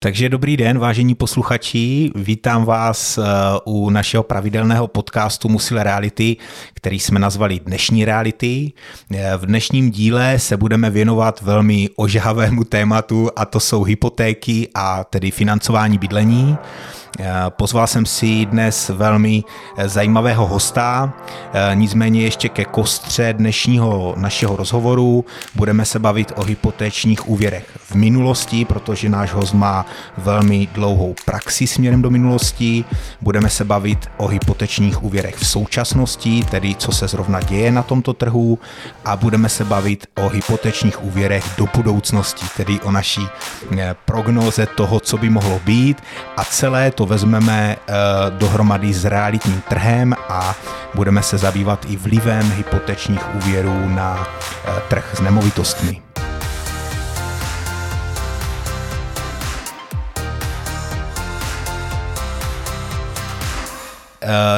Takže dobrý den, vážení posluchači, vítám vás eh, u našeho pravidelného podcastu Musil Reality, který jsme nazvali Dnešní reality. Eh, v dnešním díle se budeme věnovat velmi ožahavému tématu a to jsou hypotéky a tedy financování bydlení. Eh, pozval jsem si dnes velmi eh, zajímavého hosta, eh, nicméně ještě ke kostře dnešního našeho rozhovoru. Budeme se bavit o hypotečních úvěrech v minulosti, protože náš host má velmi dlouhou praxi směrem do minulosti. Budeme se bavit o hypotečních úvěrech v současnosti, tedy co se zrovna děje na tomto trhu. A budeme se bavit o hypotečních úvěrech do budoucnosti, tedy o naší prognoze toho, co by mohlo být. A celé to vezmeme eh, dohromady s realitním trhem a budeme se zabývat i vlivem hypotečních úvěrů na eh, trh s nemovitostmi.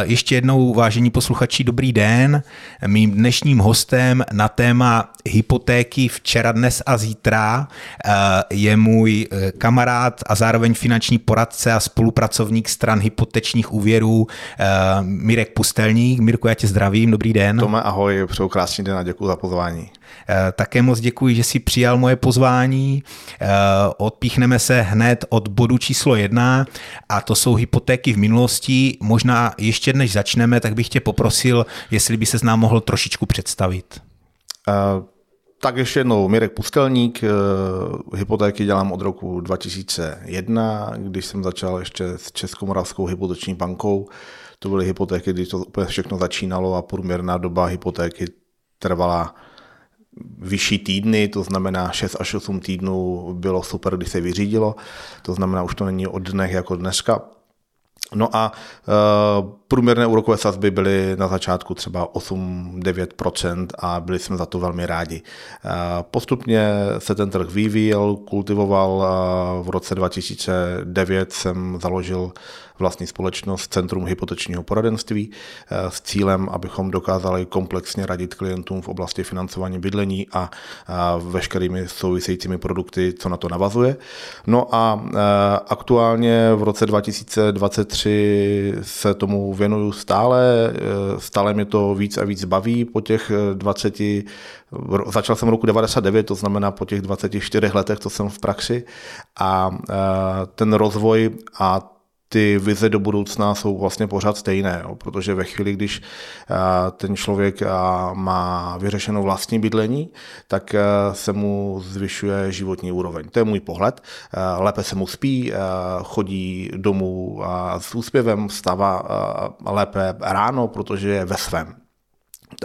Ještě jednou, vážení posluchači, dobrý den. Mým dnešním hostem na téma hypotéky včera, dnes a zítra eh, je můj eh, kamarád a zároveň finanční poradce a spolupracovník stran hypotečních úvěrů Mirek Pustelník. Mirku, já tě zdravím, dobrý den. Tome, ahoj, přeju krásný den a děkuji za pozvání. Eh, také moc děkuji, že si přijal moje pozvání. Eh, odpíchneme se hned od bodu číslo jedna a to jsou hypotéky v minulosti. Možná ještě než začneme, tak bych tě poprosil, jestli by se nám mohl trošičku představit. Uh... Tak ještě jednou, Mirek Pustelník, hypotéky dělám od roku 2001, když jsem začal ještě s Českomoravskou hypoteční bankou. To byly hypotéky, kdy to úplně všechno začínalo a průměrná doba hypotéky trvala vyšší týdny, to znamená 6 až 8 týdnů bylo super, když se vyřídilo, to znamená, už to není od dnech jako dneska. No a uh, průměrné úrokové sazby byly na začátku třeba 8-9% a byli jsme za to velmi rádi. Uh, postupně se ten trh vyvíjel, kultivoval. V roce 2009 jsem založil vlastní společnost Centrum hypotečního poradenství eh, s cílem, abychom dokázali komplexně radit klientům v oblasti financování bydlení a veškerými souvisejícími produkty, co na to navazuje. No a eh, aktuálně v roce 2023 se tomu věnuju stále, eh, stále mě to víc a víc baví po těch 20 Začal jsem roku 99, to znamená po těch 24 letech, co jsem v praxi a ten rozvoj a ty vize do budoucna jsou vlastně pořád stejné, jo, protože ve chvíli, když ten člověk má vyřešenou vlastní bydlení, tak se mu zvyšuje životní úroveň. To je můj pohled. Lépe se mu spí, chodí domů s úspěvem, stává lépe ráno, protože je ve svém.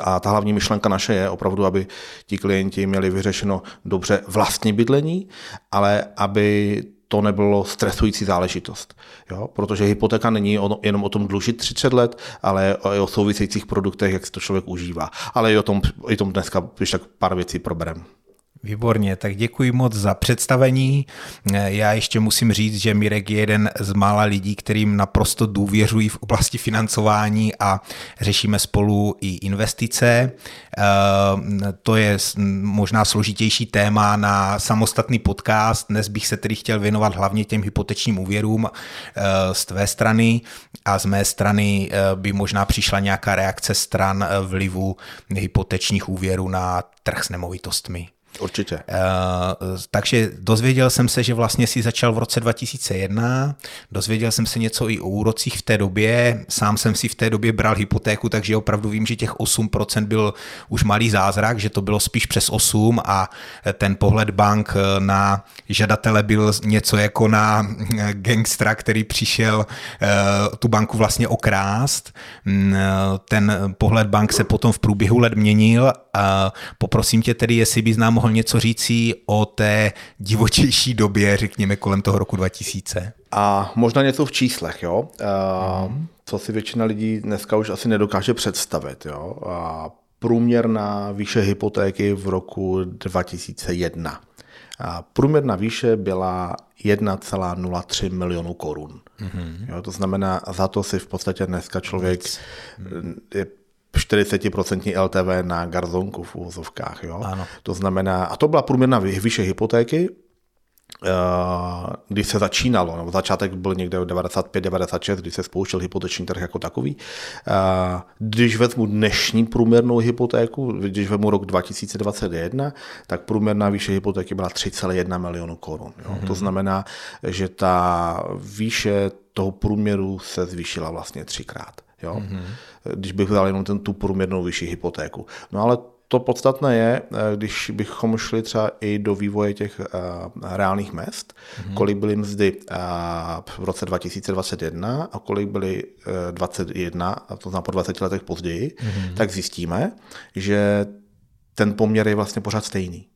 A ta hlavní myšlenka naše je opravdu, aby ti klienti měli vyřešeno dobře vlastní bydlení, ale aby to nebylo stresující záležitost. Jo? Protože hypotéka není jenom o tom dlužit 30 let, ale i o souvisejících produktech, jak si to člověk užívá. Ale i o tom, i tom dneska když tak pár věcí proberem. Výborně, tak děkuji moc za představení. Já ještě musím říct, že Mirek je jeden z mála lidí, kterým naprosto důvěřují v oblasti financování a řešíme spolu i investice. Eh, to je možná složitější téma na samostatný podcast. Dnes bych se tedy chtěl věnovat hlavně těm hypotečním úvěrům eh, z tvé strany a z mé strany eh, by možná přišla nějaká reakce stran vlivu hypotečních úvěrů na trh s nemovitostmi. Určitě. Uh, takže dozvěděl jsem se, že vlastně si začal v roce 2001, dozvěděl jsem se něco i o úrocích v té době, sám jsem si v té době bral hypotéku, takže opravdu vím, že těch 8% byl už malý zázrak, že to bylo spíš přes 8 a ten pohled bank na žadatele byl něco jako na gangstra, který přišel uh, tu banku vlastně okrást. Mm, ten pohled bank se potom v průběhu let měnil a poprosím tě tedy, jestli bys nám mohl mohl něco říci o té divočejší době, řekněme kolem toho roku 2000? A možná něco v číslech, jo? Uh, mm. Co si většina lidí dneska už asi nedokáže představit, jo? A průměrná výše hypotéky v roku 2001. A průměrná výše byla 1,03 milionu korun. Mm-hmm. Jo, to znamená, za to si v podstatě dneska člověk je 40% LTV na garzonku v úvozovkách. Jo? Ano. To znamená, a to byla průměrná výše hypotéky, Eh, kdy se začínalo, nebo začátek byl někde 95-96, kdy se spouštěl hypoteční trh jako takový. Eh, když vezmu dnešní průměrnou hypotéku, když vezmu rok 2021, tak průměrná výše hypotéky byla 3,1 milionu korun. Mm-hmm. To znamená, že ta výše toho průměru se zvýšila vlastně třikrát. Jo? Mm-hmm. Když bych vzal jenom ten, tu průměrnou vyšší hypotéku. No ale to podstatné je, eh, když bychom šli třeba i do vývoje těch uh, reálných mest, mm-hmm. kolik byly mzdy uh, v roce 2021 a kolik byly uh, 21, a to znamená po 20 letech později, mm-hmm. tak zjistíme, že ten poměr je vlastně pořád stejný.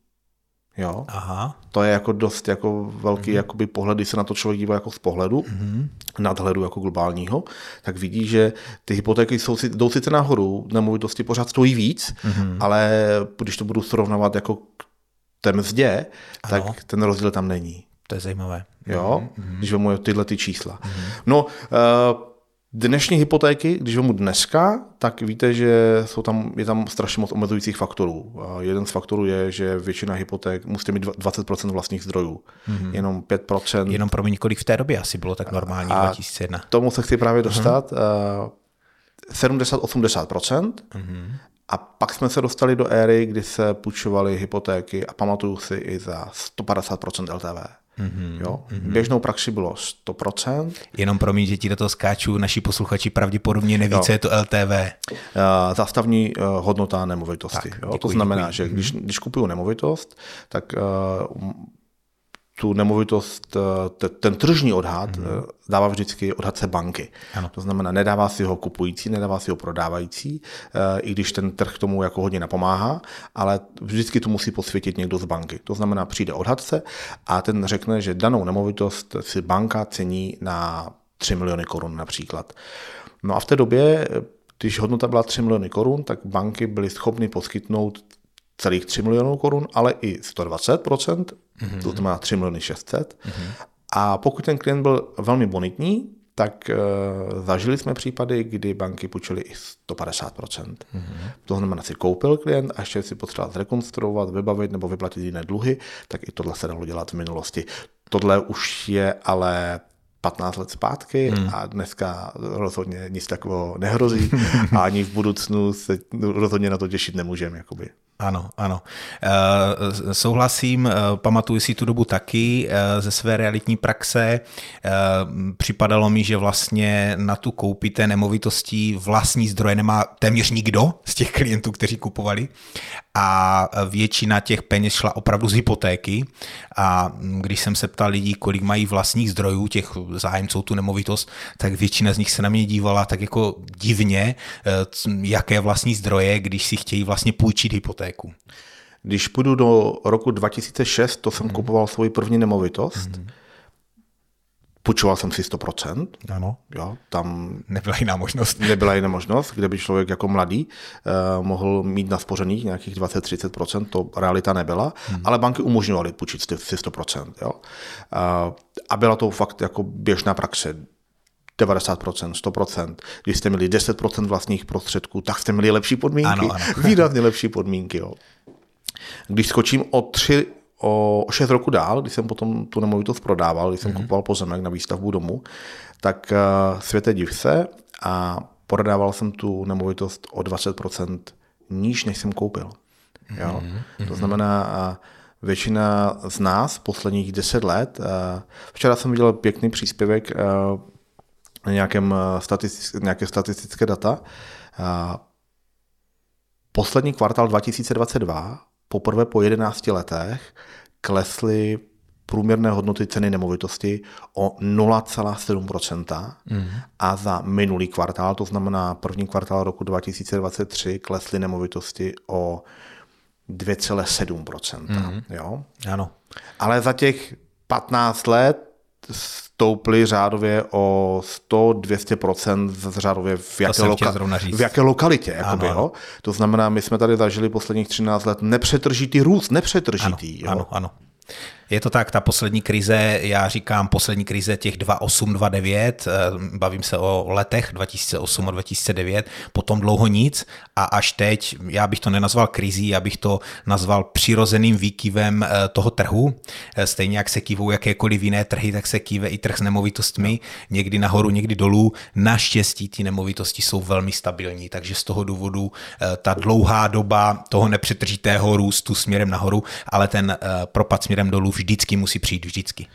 Jo? Aha. To je jako dost jako velký mm-hmm. jakoby pohled, když se na to člověk dívá jako z pohledu, mm-hmm. nadhledu jako globálního, tak vidí, že ty hypotéky jsou, jdou sice nahoru, nemovitosti pořád stojí víc, mm-hmm. ale když to budu srovnávat jako k té mzdě, ano. tak ten rozdíl tam není. To je zajímavé. Jo, mm-hmm. když vezmu tyhle ty čísla. Mm-hmm. No, uh, Dnešní hypotéky, když mu dneska, tak víte, že jsou tam, je tam strašně moc omezujících faktorů. A jeden z faktorů je, že většina hypoték musíte mít 20% vlastních zdrojů. Mm-hmm. Jenom 5%. Jenom pro mě kolik v té době asi bylo tak normální a 2001. Tomu se chci právě dostat. Mm-hmm. 70-80%. Mm-hmm. A pak jsme se dostali do éry, kdy se půjčovaly hypotéky a pamatuju si i za 150% LTV. Mm-hmm, jo? Mm-hmm. Běžnou praxi bylo 100%. Jenom pro mě, že ti do toho skáču, naši posluchači pravděpodobně neví, jo. co je to LTV. Uh, zástavní uh, hodnota nemovitosti. Tak, jo? Děkuji, to znamená, děkuji. že když, když kupuju nemovitost, tak uh, tu nemovitost, eh, ten tržní odhad mm-hmm. dává vždycky odhadce banky. Ano. To znamená, nedává si ho kupující, nedává si ho prodávající, eh, i když ten trh tomu jako hodně napomáhá, ale vždycky to musí posvětit někdo z banky. To znamená, přijde odhadce a ten řekne, že danou nemovitost si banka cení na 3 miliony korun například. No a v té době, když hodnota byla 3 miliony korun, tak banky byly schopny poskytnout celých 3 milionů korun, ale i 120%, mm-hmm. to znamená 3 miliony 600. Mm-hmm. A pokud ten klient byl velmi bonitní, tak uh, zažili jsme případy, kdy banky půjčily i 150%. Mm-hmm. To znamená, si koupil klient a ještě si potřeboval zrekonstruovat, vybavit nebo vyplatit jiné dluhy, tak i tohle se dalo dělat v minulosti. Tohle už je ale 15 let zpátky hmm. a dneska rozhodně nic takového nehrozí a ani v budoucnu se rozhodně na to těšit nemůžeme. Jakoby. Ano, ano. E, souhlasím, e, pamatuju si tu dobu taky e, ze své realitní praxe. Připadalo mi, že vlastně na tu koupi té nemovitostí vlastní zdroje nemá téměř nikdo z těch klientů, kteří kupovali a většina těch peněz šla opravdu z hypotéky a když jsem se ptal lidí, kolik mají vlastních zdrojů, těch zájemců tu nemovitost, tak většina z nich se na mě dívala tak jako divně, jaké vlastní zdroje, když si chtějí vlastně půjčit hypotéku. Když půjdu do roku 2006, to jsem mm. kupoval svoji první nemovitost, mm. Půjčoval jsem si 100%. Ano. Jo, tam nebyla jiná možnost. Nebyla jiná možnost, kde by člověk jako mladý uh, mohl mít na spořených nějakých 20-30%, to realita nebyla, hmm. ale banky umožňovaly půjčit si 100%. Jo. Uh, a byla to fakt jako běžná praxe. 90%, 100%. Když jste měli 10% vlastních prostředků, tak jste měli lepší podmínky. Ano, ano. Výrazně lepší podmínky. Jo. Když skočím o tři o 6 roku dál, když jsem potom tu nemovitost prodával, když jsem mm-hmm. kupoval pozemek na výstavbu domu, tak uh, světe div se a prodával jsem tu nemovitost o 20% níž, než jsem koupil. Jo? Mm-hmm. To znamená, uh, většina z nás posledních 10 let, uh, včera jsem viděl pěkný příspěvek uh, nějakém eh, statistic, nějaké statistické data. Poslední kvartál 2022, poprvé po 11 letech, klesly průměrné hodnoty ceny nemovitosti o 0,7% mm. a za minulý kvartál, to znamená první kvartál roku 2023, klesly nemovitosti o 2,7%. Mm. Jo? Ano. Ale za těch 15 let stouply řádově o 100-200% řádově v jaké, loka- v jaké lokalitě. Jakoby, ano, jo? To znamená, my jsme tady zažili posledních 13 let nepřetržitý růst, nepřetržitý. Ano, jo? ano, ano. Je to tak, ta poslední krize, já říkám poslední krize těch 2008, 2009, eh, bavím se o letech 2008 a 2009, potom dlouho nic a až teď, já bych to nenazval krizí, já bych to nazval přirozeným výkyvem eh, toho trhu. Eh, stejně jak se kývou jakékoliv jiné trhy, tak se kýve i trh s nemovitostmi, někdy nahoru, někdy dolů. Naštěstí ty nemovitosti jsou velmi stabilní, takže z toho důvodu ta dlouhá doba toho nepřetržitého růstu směrem nahoru, ale ten propad směrem dolů vždycky musí přijít, vždycky.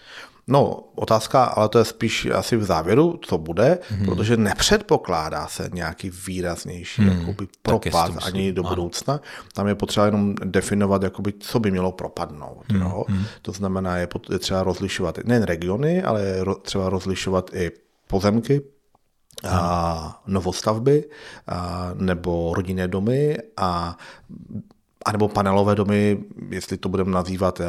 No, otázka, ale to je spíš asi v závěru, co bude, hmm. protože nepředpokládá se nějaký výraznější hmm. jakoby, propad ani do budoucna. Tam je potřeba jenom definovat, jakoby, co by mělo propadnout. Hmm. Jo? Hmm. To znamená, je, je třeba rozlišovat nejen regiony, ale je třeba rozlišovat i pozemky, a novostavby a, nebo rodinné domy a, a nebo panelové domy, jestli to budeme nazývat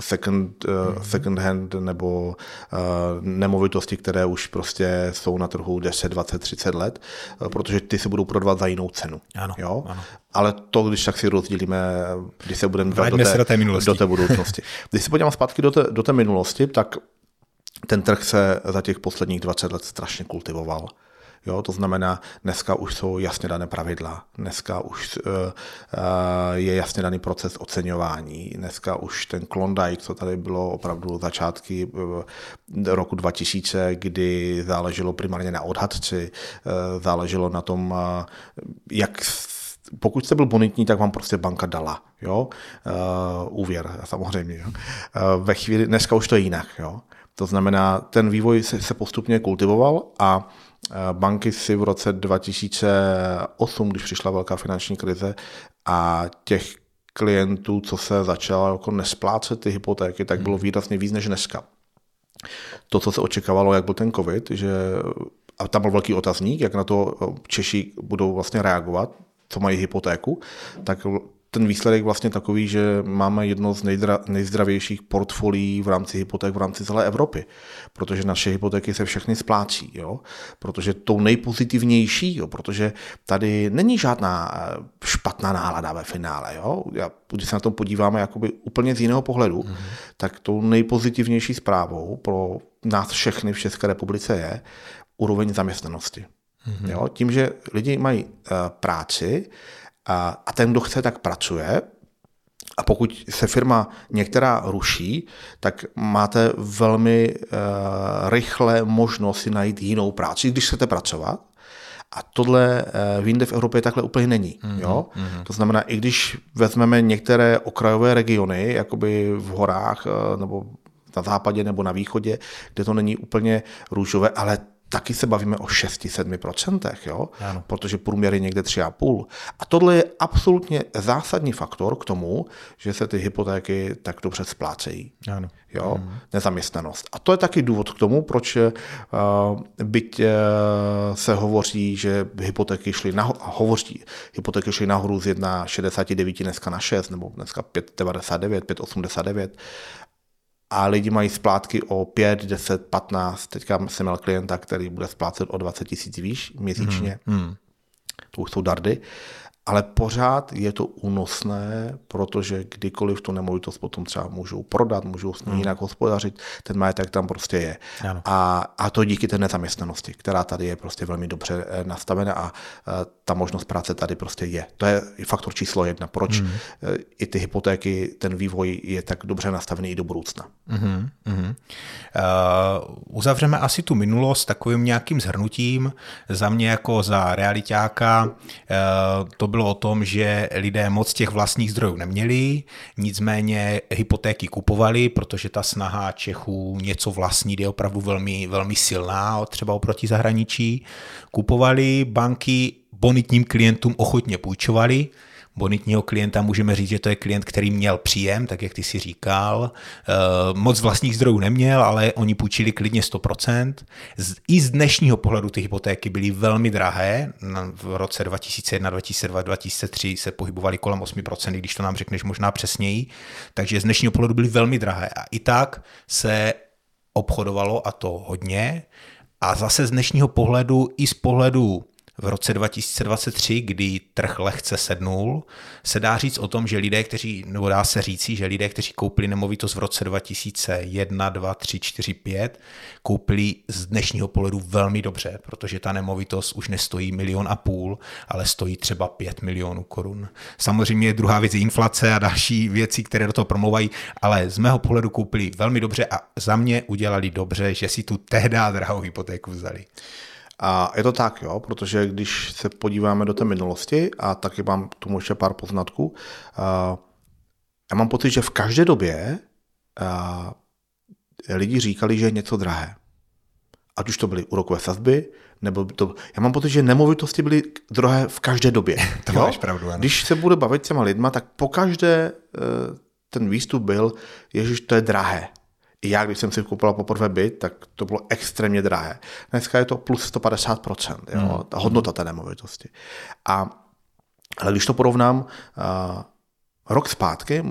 second, uh, second hand nebo uh, nemovitosti, které už prostě jsou na trhu 10, 20, 30 let, uh, protože ty se budou prodávat za jinou cenu. Ano, jo? ano. Ale to, když tak si rozdělíme, když se budeme do té, do té, do té budoucnosti. když se podívám zpátky do té, do té minulosti, tak ten trh se za těch posledních 20 let strašně kultivoval. Jo, to znamená, dneska už jsou jasně dané pravidla, dneska už uh, uh, je jasně daný proces oceňování, dneska už ten Klondike, co tady bylo opravdu začátky uh, roku 2000, kdy záleželo primárně na odhadci, záleželo na tom, jak pokud jste byl bonitní, tak vám prostě banka dala, jo, uh, úvěr samozřejmě, jo. Uh, ve chvíli, dneska už to je jinak, jo. To znamená, ten vývoj se, se postupně kultivoval a banky si v roce 2008, když přišla velká finanční krize a těch klientů, co se začalo jako nesplácet ty hypotéky, tak bylo hmm. výrazně víc než dneska. To, co se očekávalo, jak byl ten covid, že a tam byl velký otazník, jak na to Češi budou vlastně reagovat, co mají hypotéku, tak ten výsledek vlastně takový, že máme jedno z nejdra, nejzdravějších portfolií v rámci hypoték v rámci celé Evropy, protože naše hypotéky se všechny splácí, jo? protože tou nejpozitivnější, jo? protože tady není žádná eh, špatná nálada ve finále. Jo? Já, když se na to podíváme jakoby úplně z jiného pohledu, mm-hmm. tak tou nejpozitivnější zprávou pro nás všechny v České republice je úroveň zaměstnanosti. Mm-hmm. Jo? Tím, že lidi mají uh, práci, a, a ten, kdo chce, tak pracuje. A pokud se firma některá ruší, tak máte velmi uh, rychle možnost si najít jinou práci, když chcete pracovat. A tohle uh, v jinde v Evropě takhle úplně není. Mm-hmm, jo? Mm-hmm. To znamená, i když vezmeme některé okrajové regiony, jakoby v horách uh, nebo na západě nebo na východě, kde to není úplně růžové, ale taky se bavíme o 6-7%, jo? Ano. protože průměr je někde 3,5%. A tohle je absolutně zásadní faktor k tomu, že se ty hypotéky tak dobře splácejí. Ano. Jo? Hmm. Nezaměstnanost. A to je taky důvod k tomu, proč uh, byť uh, se hovoří, že hypotéky šly nahoru, hovoří, hypotéky šly nahoru z 1,69 dneska na 6, nebo dneska 5,99, 5,89, a lidi mají splátky o 5, 10, 15. Teďka jsem měl klienta, který bude splácet o 20 tisíc výš měsíčně. Hmm. Hmm. To už jsou dardy ale pořád je to únosné, protože kdykoliv tu nemovitost potom třeba můžou prodat, můžou s ní hmm. jinak hospodařit, ten majetek tam prostě je. A, a to díky té nezaměstnanosti, která tady je prostě velmi dobře eh, nastavena a, a eh, ta možnost práce tady prostě je. To je faktor číslo jedna, proč hmm. Eh, i ty hypotéky, ten vývoj je tak dobře nastavený i do budoucna. Hmm. Hmm. Uh, uzavřeme asi tu minulost takovým nějakým zhrnutím. Za mě jako za realitáka uh, to bylo o tom, že lidé moc těch vlastních zdrojů neměli, nicméně hypotéky kupovali, protože ta snaha Čechů něco vlastnit je opravdu velmi, velmi silná, třeba oproti zahraničí. Kupovali banky bonitním klientům ochotně půjčovali, bonitního klienta můžeme říct, že to je klient, který měl příjem, tak jak ty si říkal. Eh, moc vlastních zdrojů neměl, ale oni půjčili klidně 100%. I z dnešního pohledu ty hypotéky byly velmi drahé. V roce 2001, 2002, 2003 se pohybovaly kolem 8%, když to nám řekneš možná přesněji. Takže z dnešního pohledu byly velmi drahé. A i tak se obchodovalo a to hodně. A zase z dnešního pohledu i z pohledu v roce 2023, kdy trh lehce sednul, se dá říct o tom, že lidé, kteří, nebo dá se říci, že lidé, kteří koupili nemovitost v roce 2001, 2, 3, 4, 5, koupili z dnešního pohledu velmi dobře, protože ta nemovitost už nestojí milion a půl, ale stojí třeba 5 milionů korun. Samozřejmě druhá věc je inflace a další věci, které do toho promlouvají, ale z mého pohledu koupili velmi dobře a za mě udělali dobře, že si tu tehdy drahou hypotéku vzali. A je to tak, jo, protože když se podíváme do té minulosti, a taky mám tomu ještě pár poznatků, já mám pocit, že v každé době lidi říkali, že je něco drahé. Ať už to byly úrokové sazby, nebo to, já mám pocit, že nemovitosti byly drahé v každé době. to jo? máš pravdu, ano. Když se bude bavit s těma lidma, tak po každé e, ten výstup byl, ježiš, to je drahé. I já, když jsem si koupila poprvé byt, tak to bylo extrémně drahé. Dneska je to plus 150%, jo, hmm. ta hodnota té nemovitosti. A, ale když to porovnám, uh, rok zpátky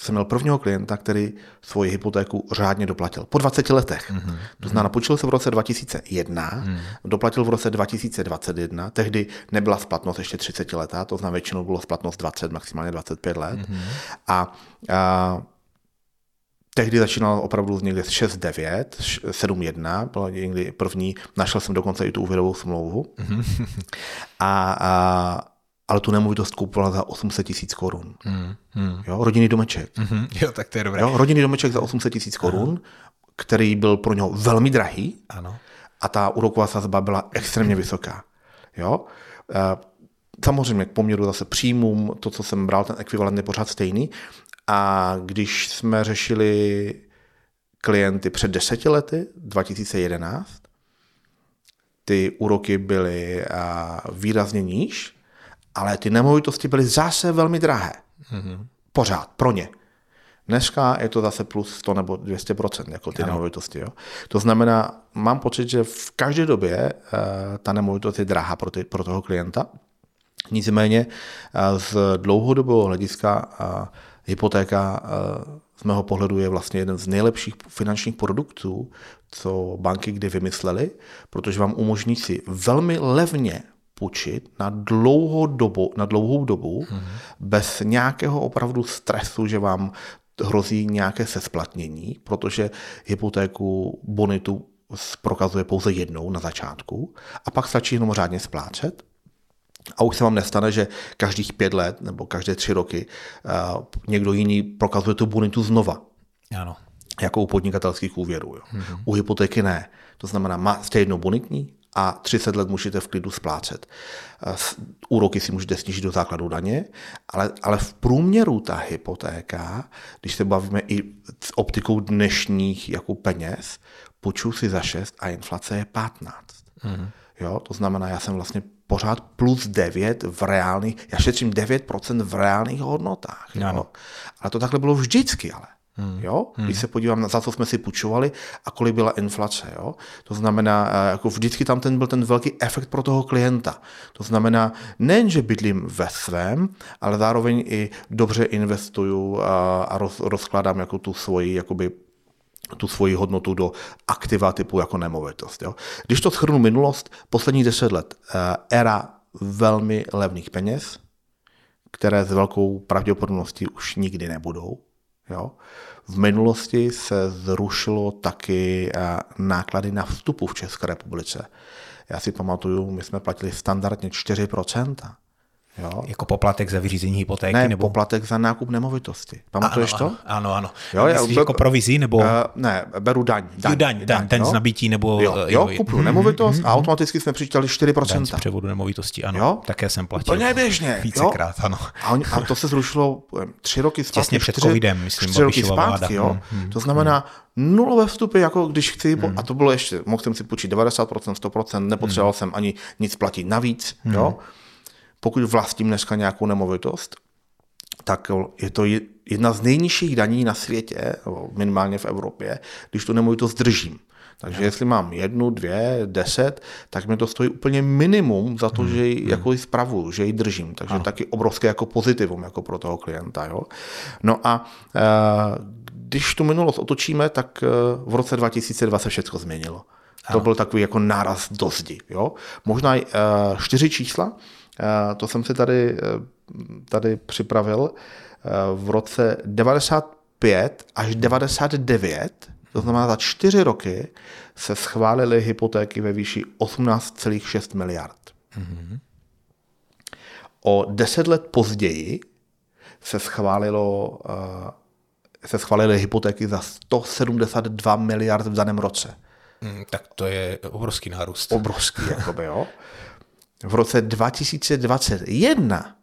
jsem měl prvního klienta, který svoji hypotéku řádně doplatil. Po 20 letech. Mm-hmm. To znamená, počil se v roce 2001, mm. doplatil v roce 2021, tehdy nebyla splatnost ještě 30 letá, to znamená, většinou bylo splatnost 20, maximálně 25 let. Mm-hmm. A, a tehdy začínal opravdu někde 6-9, 7-1, byla někdy první, našel jsem dokonce i tu úvěrovou smlouvu. Mm-hmm. A, a, ale tu nemovitost koupila za 800 tisíc korun. Mm-hmm. Jo, rodinný domeček. Mm-hmm. Jo, tak to je dobré. Jo, rodinný domeček za 800 tisíc korun, který byl pro něho velmi drahý. Ano. A ta úroková sazba byla extrémně vysoká. Jo? E, samozřejmě k poměru zase příjmům, to, co jsem bral, ten ekvivalent je pořád stejný, a když jsme řešili klienty před deseti lety, 2011, ty úroky byly výrazně níž, ale ty nemovitosti byly zase velmi drahé. Mm-hmm. Pořád, pro ně. Dneska je to zase plus 100 nebo 200%, jako ty ano. nemovitosti. Jo? To znamená, mám pocit, že v každé době uh, ta nemovitost je drahá pro, ty, pro toho klienta. Nicméně uh, z dlouhodobého hlediska uh, hypotéka eh, z mého pohledu je vlastně jeden z nejlepších finančních produktů, co banky kdy vymyslely, protože vám umožní si velmi levně půjčit na dlouhou dobu, na dlouhou dobu mm-hmm. bez nějakého opravdu stresu, že vám hrozí nějaké sesplatnění, protože hypotéku bonitu prokazuje pouze jednou na začátku a pak stačí jenom řádně splácet a už se vám nestane, že každých pět let nebo každé tři roky uh, někdo jiný prokazuje tu bonitu znova. Ano. Jako u podnikatelských úvěrů. Jo. Mm-hmm. U hypotéky ne. To znamená, má, jste jednou bonitní a 30 let můžete v klidu splácet. Uh, úroky si můžete snížit do základu daně, ale, ale v průměru ta hypotéka, když se bavíme i s optikou dnešních jako peněz, poču si za 6 a inflace je 15. Mm-hmm. Jo, to znamená, já jsem vlastně pořád plus 9 v reálných, já šetřím 9% v reálných hodnotách. Jo. Ale to takhle bylo vždycky, ale. Hmm. Jo? Hmm. Když se podívám na za co jsme si půjčovali a kolik byla inflace. Jo? To znamená, eh, jako vždycky tam ten byl ten velký efekt pro toho klienta. To znamená, nejen, že bydlím ve svém, ale zároveň i dobře investuju a, a roz, rozkládám jako tu svoji jakoby tu svoji hodnotu do aktiva typu jako nemovitost. Jo. Když to schrnu minulost, posledních deset let, eh, éra velmi levných peněz, které s velkou pravděpodobností už nikdy nebudou. Jo. V minulosti se zrušilo taky eh, náklady na vstupu v České republice. Já si pamatuju, my jsme platili standardně 4%. Jo. Jako poplatek za vyřízení hypotéky? Ne, nebo poplatek za nákup nemovitosti. Pamatuješ ano, to? Ano, ano. Jo, já, Myslíš jako provizí? Nebo... Uh, ne, beru daň. Daň, daň, daň, daň ten jo? z nabití nebo... Jo, jo, jo kupu hmm, nemovitost hmm, a automaticky jsme přičítali 4%. Daň z převodu nemovitosti, ano. Jo? Také jsem platil. Úplně běžně. Vícekrát, ano. A, on, a to se zrušilo tři roky zpátky. Těsně před covidem, myslím, tři roky zpátky, jo. Hmm, hmm, to znamená, nulové vstupy, jako když chci, hmm. a to bylo ještě, mohl jsem si půjčit 90%, 100%, nepotřeboval hmm. jsem ani nic platit navíc, hmm. jo pokud vlastním dneska nějakou nemovitost, tak je to jedna z nejnižších daní na světě, minimálně v Evropě, když tu nemovitost držím. Takže jestli mám jednu, dvě, deset, tak mi to stojí úplně minimum za to, hmm. že ji hmm. jako ji spravuju, že ji držím. Takže ano. taky obrovské jako pozitivum jako pro toho klienta. Jo? No a e, když tu minulost otočíme, tak e, v roce 2020 všechno změnilo. To byl takový jako náraz do zdi. Jo? Možná uh, čtyři čísla, to jsem si tady, uh, tady připravil. Uh, v roce 95 až 99, to znamená za čtyři roky, se schválily hypotéky ve výši 18,6 miliard. Mm-hmm. O deset let později se schválilo se schválily hypotéky za 172 miliard v daném roce. Mm, tak to je obrovský nárůst. Obrovský, jakoby, jo. V roce 2021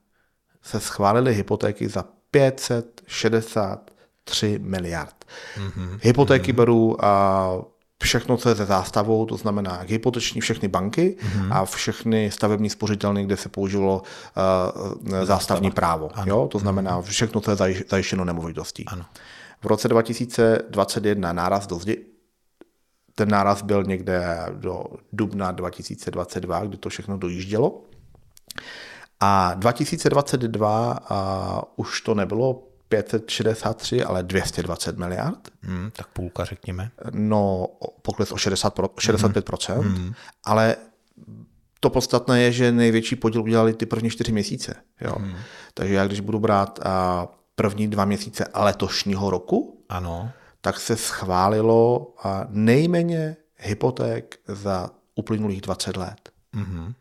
se schválily hypotéky za 563 miliard. Mm-hmm. Hypotéky mm-hmm. beru a všechno, co je ze zástavou, to znamená hypoteční všechny banky mm-hmm. a všechny stavební spořitelny, kde se použilo uh, zástavní právo. Jo? To znamená mhm. všechno, co je zajištěno nemovitostí. Ano. V roce 2021 náraz do zdi, ten náraz byl někde do dubna 2022, kdy to všechno dojíždělo. A 2022 uh, už to nebylo 563, ale 220 miliard. Hmm, tak půlka řekněme. No, pokles o 60, 65%, hmm. hmm. ale to podstatné je, že největší podíl udělali ty první čtyři měsíce. Jo? Hmm. Takže já když budu brát a první dva měsíce letošního roku, ano. Tak se schválilo a nejméně hypoték za uplynulých 20 let. Mm-hmm.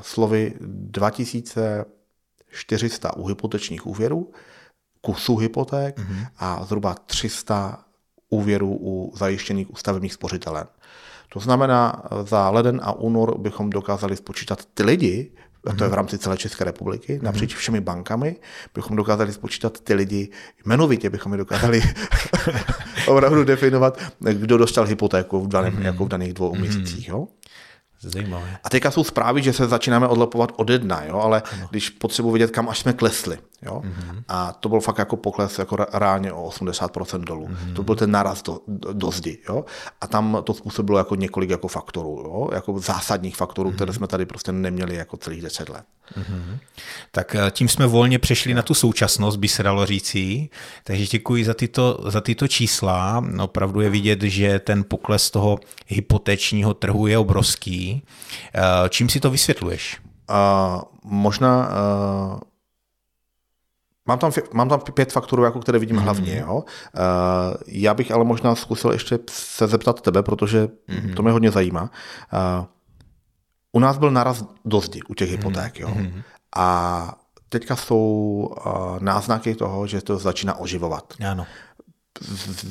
Slovy 2400 u hypotečních úvěrů, kusů hypoték mm-hmm. a zhruba 300 úvěrů u zajištěných ústavních spořitelen. To znamená, za leden a únor bychom dokázali spočítat ty lidi, a to je v rámci celé České republiky, napříč všemi bankami, bychom dokázali spočítat ty lidi, jmenovitě bychom je dokázali opravdu definovat, kdo dostal hypotéku v, daném, mm-hmm. jako v daných dvou mm-hmm. měsících. Jo? Zajímavé. A teďka jsou zprávy, že se začínáme odlepovat od jedna, jo? ale ano. když potřebuji vidět, kam až jsme klesli. Jo? Mm-hmm. A to byl fakt jako pokles jako reálně o 80% dolů. Mm-hmm. To byl ten náraz do, do zdi. Jo? A tam to způsobilo jako několik jako faktorů, jo? jako zásadních faktorů, mm-hmm. které jsme tady prostě neměli jako celých 10 let. Mm-hmm. Tak eh, tím jsme volně přešli na tu současnost, by se dalo říci. Takže děkuji za tyto, za tyto čísla. Opravdu je vidět, že ten pokles toho hypotečního trhu je obrovský. Eh, čím si to vysvětluješ? Uh, možná uh Mám tam, mám tam pět faktorů, jako které vidím mm-hmm. hlavně. Jo? Uh, já bych ale možná zkusil ještě se zeptat tebe, protože mm-hmm. to mě hodně zajímá. Uh, u nás byl naraz do zdi u těch hypoték. Jo? Mm-hmm. A teďka jsou uh, náznaky toho, že to začíná oživovat. Ano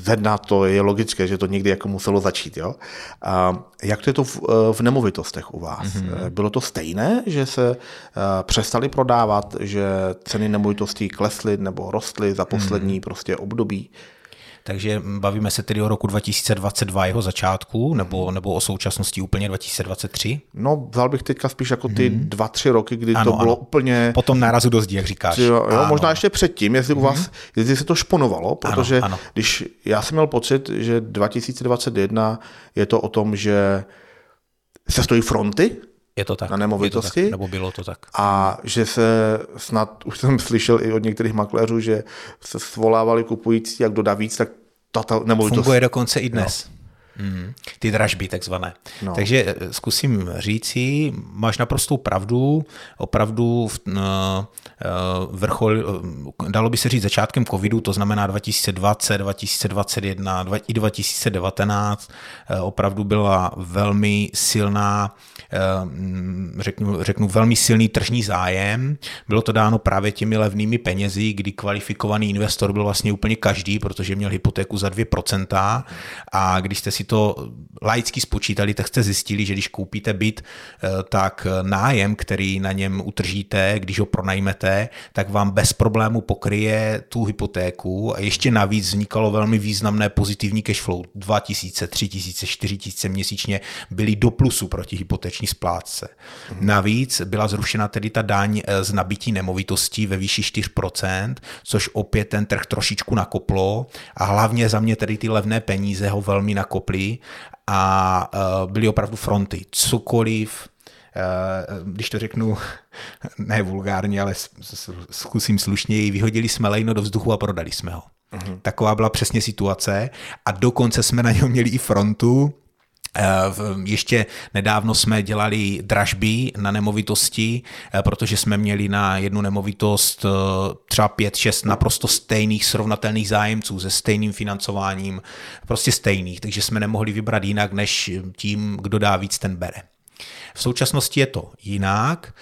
ze dna to je logické, že to někdy jako muselo začít. Jo? A jak to je to v, v nemovitostech u vás? Mm-hmm. Bylo to stejné, že se uh, přestali prodávat, že ceny nemovitostí klesly nebo rostly za poslední mm-hmm. prostě období? Takže bavíme se tedy o roku 2022 jeho začátku, nebo, nebo o současnosti úplně 2023? No, vzal bych teďka spíš jako ty hmm. dva, tři roky, kdy ano, to bylo ano. úplně... Potom nárazu do zdi, jak říkáš. Jo, jo ano. možná ještě předtím, jestli u vás, hmm. jestli se to šponovalo, protože ano, ano. když já jsem měl pocit, že 2021 je to o tom, že se stojí fronty, je to tak. Na nemovitosti. Tak, nebo bylo to tak. A že se snad, už jsem slyšel i od některých makléřů, že se svolávali kupující, jak dodá víc, tak ta nemovitost... Funguje dokonce i dnes. No. Mm, ty dražby takzvané. No. Takže eh, zkusím říci, máš naprostou pravdu, opravdu v, uh, vrchol, uh, dalo by se říct začátkem covidu, to znamená 2020, 2021, dva, i 2019, uh, opravdu byla velmi silná, řeknu, řeknu velmi silný tržní zájem. Bylo to dáno právě těmi levnými penězi, kdy kvalifikovaný investor byl vlastně úplně každý, protože měl hypotéku za 2% a když jste si to laicky spočítali, tak jste zjistili, že když koupíte byt, eh, tak nájem, který na něm utržíte, když ho pronajmete, tak vám bez problému pokryje tu hypotéku a ještě navíc vznikalo velmi významné pozitivní cashflow. 2000, 3000, 4000 měsíčně byly do plusu proti hypoteční splátce. Mhm. Navíc byla zrušena tedy ta daň eh, z nabití nemovitostí ve výši 4%, což opět ten trh trošičku nakoplo a hlavně za mě tedy ty levné peníze ho velmi nakoply a uh, byly opravdu fronty. Cokoliv, uh, když to řeknu ne vulgárně, ale zkusím slušněji, vyhodili jsme lejno do vzduchu a prodali jsme ho. Uh-huh. Taková byla přesně situace a dokonce jsme na něm měli i frontu, Ještě nedávno jsme dělali dražby na nemovitosti, protože jsme měli na jednu nemovitost třeba pět, šest naprosto stejných srovnatelných zájemců se stejným financováním, prostě stejných, takže jsme nemohli vybrat jinak, než tím, kdo dá víc, ten bere. V současnosti je to jinak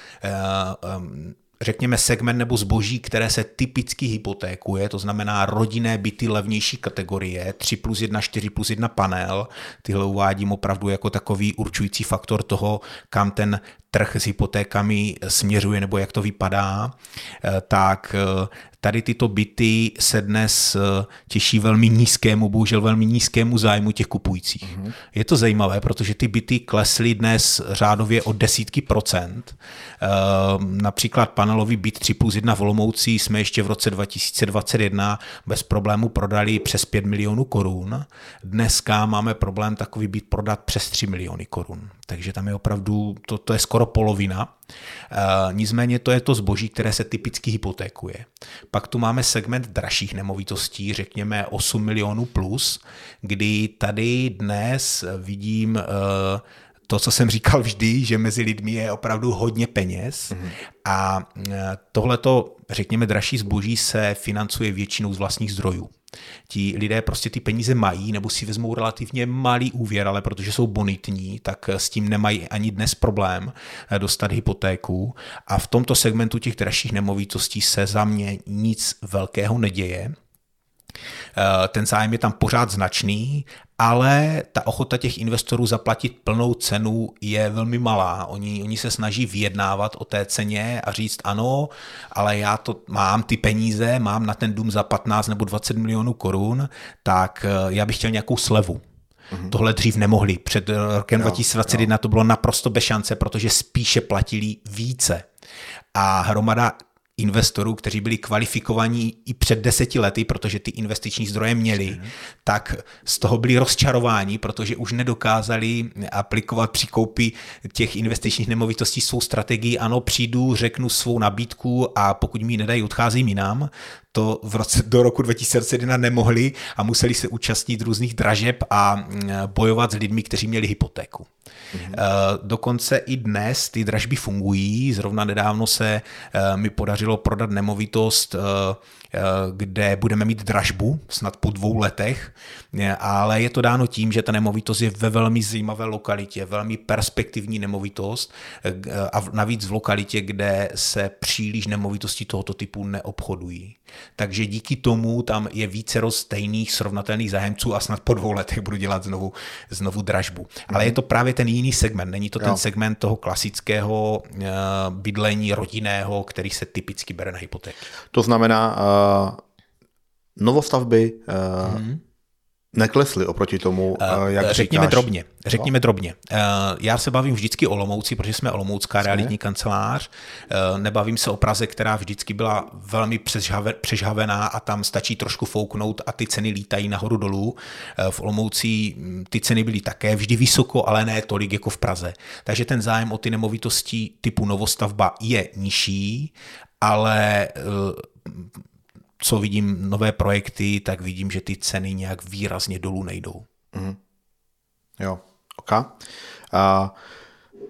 řekněme, segment nebo zboží, které se typicky hypotékuje, to znamená rodinné byty levnější kategorie, 3 plus 1, 4 plus 1 panel, tyhle uvádím opravdu jako takový určující faktor toho, kam ten trh s hypotékami směřuje nebo jak to vypadá, eh, tak eh, tady tyto byty se dnes eh, těší velmi nízkému, bohužel velmi nízkému zájmu těch kupujících. Mm-hmm. Je to zajímavé, protože ty byty klesly dnes řádově o desítky procent. Například panelový byt 3 plus 1 v Olomoucí jsme ještě v roce 2021 bez problému prodali přes 5 milionů korun. Dneska máme problém takový byt prodat přes 3 miliony korun. Takže tam je opravdu, to, to je skoro polovina. E, nicméně to je to zboží, které se typicky hypotékuje. Pak tu máme segment dražších nemovitostí, řekněme 8 milionů plus, kdy tady dnes vidím e, to, co jsem říkal vždy, že mezi lidmi je opravdu hodně peněz mm-hmm. a eh, tohleto, řekněme, dražší zboží se financuje většinou z vlastních zdrojů. Ti lidé prostě ty peníze mají nebo si vezmou relativně malý úvěr, ale protože jsou bonitní, tak s tím nemají ani dnes problém eh, dostat hypotéku. A v tomto segmentu těch dražších nemovitostí se za mě nic velkého neděje. Eh, ten zájem je tam pořád značný, ale ta ochota těch investorů zaplatit plnou cenu je velmi malá. Oni, oni se snaží vyjednávat o té ceně a říct ano, ale já to mám ty peníze, mám na ten dům za 15 nebo 20 milionů korun, tak eh, já bych chtěl nějakou slevu. Mm-hmm. Tohle dřív nemohli. Před rokem no, 2021 no. to bylo naprosto bez šance, protože spíše platili více. A hromada investorů, kteří byli kvalifikovaní i před deseti lety, protože ty investiční zdroje měli, tak z toho byli rozčarováni, protože už nedokázali aplikovat při koupi těch investičních nemovitostí svou strategii. Ano, přijdu, řeknu svou nabídku a pokud mi ji nedají, odcházím jinam to v roce, do roku 2001 nemohli a museli se účastnit různých dražeb a mm, bojovat s lidmi, kteří měli hypotéku. Mm-hmm. Dokonce i dnes ty dražby fungují. Zrovna nedávno se eh, mi podařilo prodat nemovitost eh, kde budeme mít dražbu, snad po dvou letech, ale je to dáno tím, že ta nemovitost je ve velmi zajímavé lokalitě, velmi perspektivní nemovitost a navíc v lokalitě, kde se příliš nemovitosti tohoto typu neobchodují. Takže díky tomu tam je více stejných srovnatelných zájemců a snad po dvou letech budu dělat znovu, znovu dražbu. Ale je to právě ten jiný segment, není to ten jo. segment toho klasického bydlení rodinného, který se typicky bere na hypotéky. To znamená, novostavby mm-hmm. Neklesly oproti tomu, uh, jak Řekněme říkáš. drobně. Řekněme no. drobně. Uh, já se bavím vždycky o Lomouci, protože jsme Olomoucká jsme? realitní kancelář. Nebavím se o Praze, která vždycky byla velmi přežhavená a tam stačí trošku fouknout a ty ceny lítají nahoru dolů. V Olomouci hm, ty ceny byly také vždy vysoko, ale ne tolik jako v Praze. Takže ten zájem o ty nemovitosti typu novostavba je nižší, ale co vidím nové projekty, tak vidím, že ty ceny nějak výrazně dolů nejdou. Mm. Jo, ok. A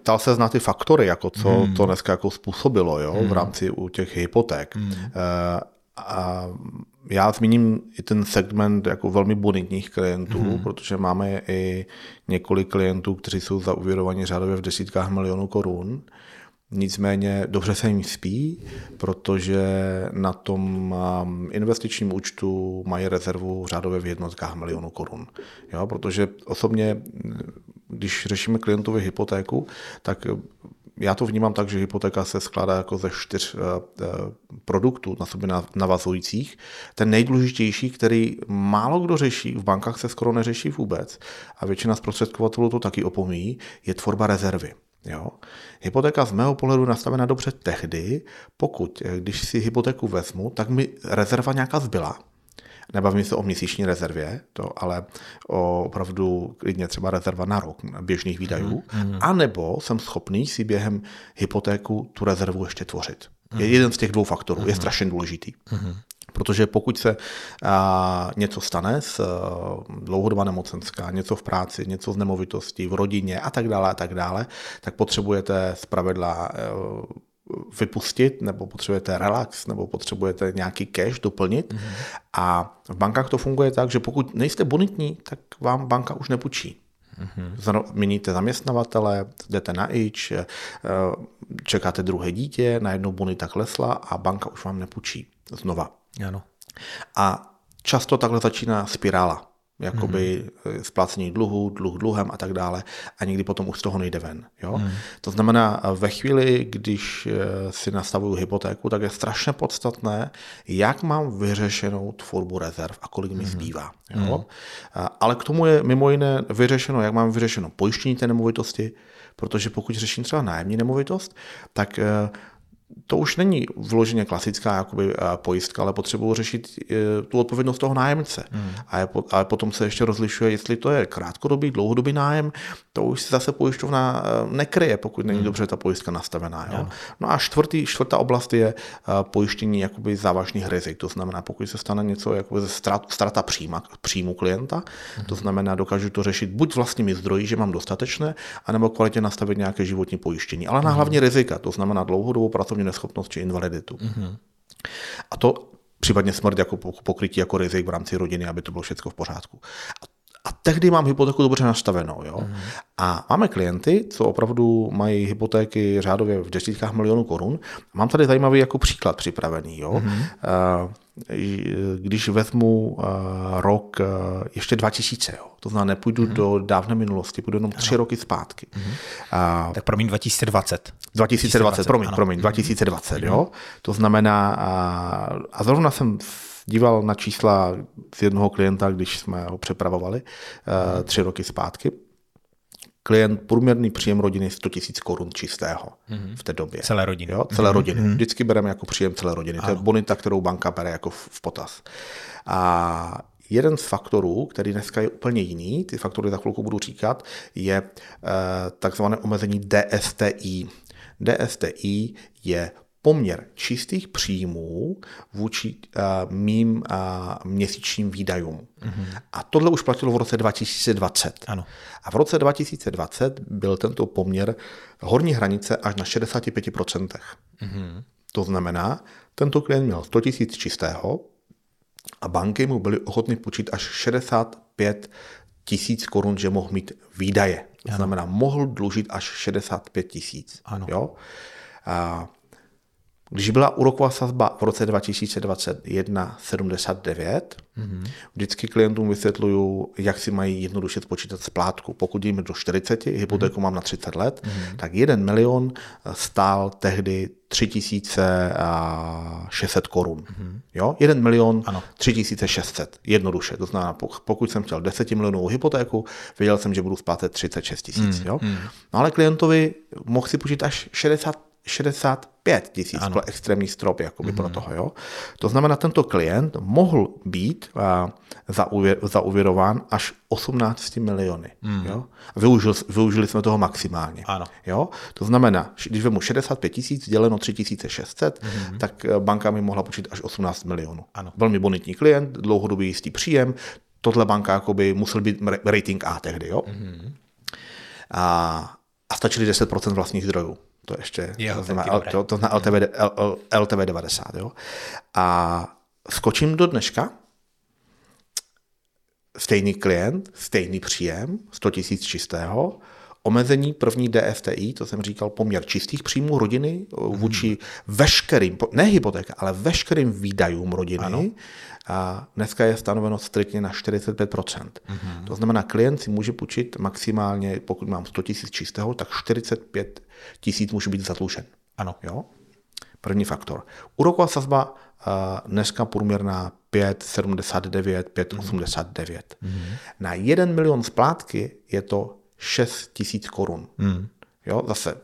dal se znát ty faktory, jako co mm. to dneska jako způsobilo jo, mm. v rámci u těch hypoték. Mm. A já zmíním i ten segment jako velmi bonitních klientů, mm. protože máme i několik klientů, kteří jsou zauvěrovaní řádově v desítkách milionů korun. Nicméně dobře se jim spí, protože na tom um, investičním účtu mají rezervu řádově v jednotkách milionů korun. Jo, protože osobně, když řešíme klientovi hypotéku, tak já to vnímám tak, že hypotéka se skládá jako ze čtyř uh, uh, produktů na sobě navazujících. Ten nejdůležitější, který málo kdo řeší, v bankách se skoro neřeší vůbec a většina zprostředkovatelů to taky opomíjí, je tvorba rezervy. Jo? Hypotéka z mého pohledu nastavena dobře tehdy, pokud, eh, když si hypotéku vezmu, tak mi rezerva nějaká zbyla. Nebavím se o měsíční rezervě, to, ale o opravdu klidně třeba rezerva na rok běžných výdajů, mm-hmm. anebo jsem schopný si během hypotéku tu rezervu ještě tvořit. Mm-hmm. Je jeden z těch dvou faktorů, mm-hmm. je strašně důležitý. Mm-hmm. Protože pokud se a, něco stane, s a, dlouhodobá nemocenská, něco v práci, něco z nemovitosti, v rodině a tak dále a tak dále, tak potřebujete zpravidla vypustit, nebo potřebujete relax, nebo potřebujete nějaký cash doplnit. Mm-hmm. A v bankách to funguje tak, že pokud nejste bonitní, tak vám banka už nepůjčí. Mm-hmm. Měníte zaměstnavatele, jdete na ič, eh, čekáte druhé dítě, najednou bonita klesla a banka už vám nepůjčí znova. Ano. A často takhle začíná spirála jakoby mm-hmm. splácení dluhu, dluh dluhem a tak dále a někdy potom už z toho nejde ven. Jo? Mm. To znamená, ve chvíli, když eh, si nastavuju hypotéku, tak je strašně podstatné, jak mám vyřešenou tvorbu rezerv a kolik mi mm. zbývá. Jo? Mm. Ale k tomu je mimo jiné vyřešeno, jak mám vyřešeno pojištění té nemovitosti, protože pokud řeším třeba nájemní nemovitost, tak eh, to už není vloženě klasická jakoby, eh, pojistka, ale potřebuji řešit eh, tu odpovědnost toho nájemce. Hmm. A, je, a potom se ještě rozlišuje, jestli to je krátkodobý, dlouhodobý nájem, to už se zase pojišťovna eh, nekryje, pokud není hmm. dobře ta pojistka nastavená. Jo? No a čtvrtý, čtvrtá oblast je pojištění jakoby závažných rizik. To znamená, pokud se stane něco jako ze strat, strata příjma, příjmu klienta, hmm. to znamená, dokážu to řešit buď vlastními zdroji, že mám dostatečné, anebo kvalitě nastavit nějaké životní pojištění. Ale na hmm. hlavně rizika, to znamená dlouhodobou pracovní pracovní neschopnost či invaliditu. Mm-hmm. A to případně smrt jako pokrytí jako rizik v rámci rodiny, aby to bylo všechno v pořádku. A a tehdy mám hypotéku dobře nastavenou. Jo? Mm. A máme klienty, co opravdu mají hypotéky řádově v desítkách milionů korun. Mám tady zajímavý jako příklad připravený. Jo? Mm. Uh, když vezmu uh, rok uh, ještě 2000, jo? to znamená, nepůjdu mm. do dávné minulosti, půjdu jenom tři ano. roky zpátky. Mm. Uh, tak promiň 2020. 2020, 2020 promiň, ano. promiň, 2020, mm. jo. To znamená, uh, a zrovna jsem díval na čísla z jednoho klienta, když jsme ho přepravovali uh, tři roky zpátky. Klient, průměrný příjem rodiny 100 000 korun čistého mm-hmm. v té době. Celé rodiny. Jo, celé mm-hmm. rodiny. Mhm. Vždycky bereme jako příjem celé rodiny. Ano. To je bonita, kterou banka bere jako v, v potaz. A jeden z faktorů, který dneska je úplně jiný, ty faktory za chvilku budu říkat, je uh, takzvané omezení DSTI. DSTI je poměr čistých příjmů vůči uh, mým uh, měsíčním výdajům. Mm-hmm. A tohle už platilo v roce 2020. Ano. A v roce 2020 byl tento poměr horní hranice až na 65%. Mm-hmm. To znamená, tento klient měl 100 000 čistého a banky mu byly ochotny počít až 65 tisíc korun, že mohl mít výdaje. To ano. znamená, mohl dlužit až 65 tisíc. Jo? A když byla úroková sazba v roce 2021 79, mm-hmm. vždycky klientům vysvětluju, jak si mají jednoduše spočítat splátku. Pokud jim do 40, hypotéku mm-hmm. mám na 30 let, mm-hmm. tak 1 milion stál tehdy 3600 korun. Mm-hmm. Jo? 1 milion ano. 3600, jednoduše. To znamená, pokud jsem chtěl 10 milionů hypotéku, věděl jsem, že budu splácet 36 tisíc. Mm-hmm. Jo? No ale klientovi mohl si počít až 60 65 tisíc, byl extrémní strop jakoby mm-hmm. pro toho. Jo? To znamená, tento klient mohl být uh, zauvěrován až 18 miliony. Mm. Jo? Využil, využili jsme toho maximálně. Ano. Jo? To znamená, když vemu 65 tisíc děleno 3600, mm. tak eh, banka mi mohla počít až 18 milionů. Ano. Velmi bonitní klient, dlouhodobý jistý příjem, tohle banka jakoby musel být rating A tehdy. Jo? Mm. A, a stačili 10% vlastních zdrojů. To ještě jo, to znamená, to, to znamená LTV, L, LTV 90. Jo? A skočím do dneška, stejný klient, stejný příjem, 100 000 čistého, omezení první DFTI, to jsem říkal, poměr čistých příjmů rodiny vůči hmm. veškerým, ne hypotéka, ale veškerým výdajům rodiny. Ano. A dneska je stanoveno striktně na 45%. Mm-hmm. To znamená, klient si může půjčit maximálně, pokud mám 100 000 čistého, tak 45 tisíc může být zadlužen. Ano. Jo? První faktor. Úroková sazba dneska průměrná 5,79, 5,89. Mm-hmm. Na 1 milion splátky je to 6 tisíc korun. Mm. Jo, zase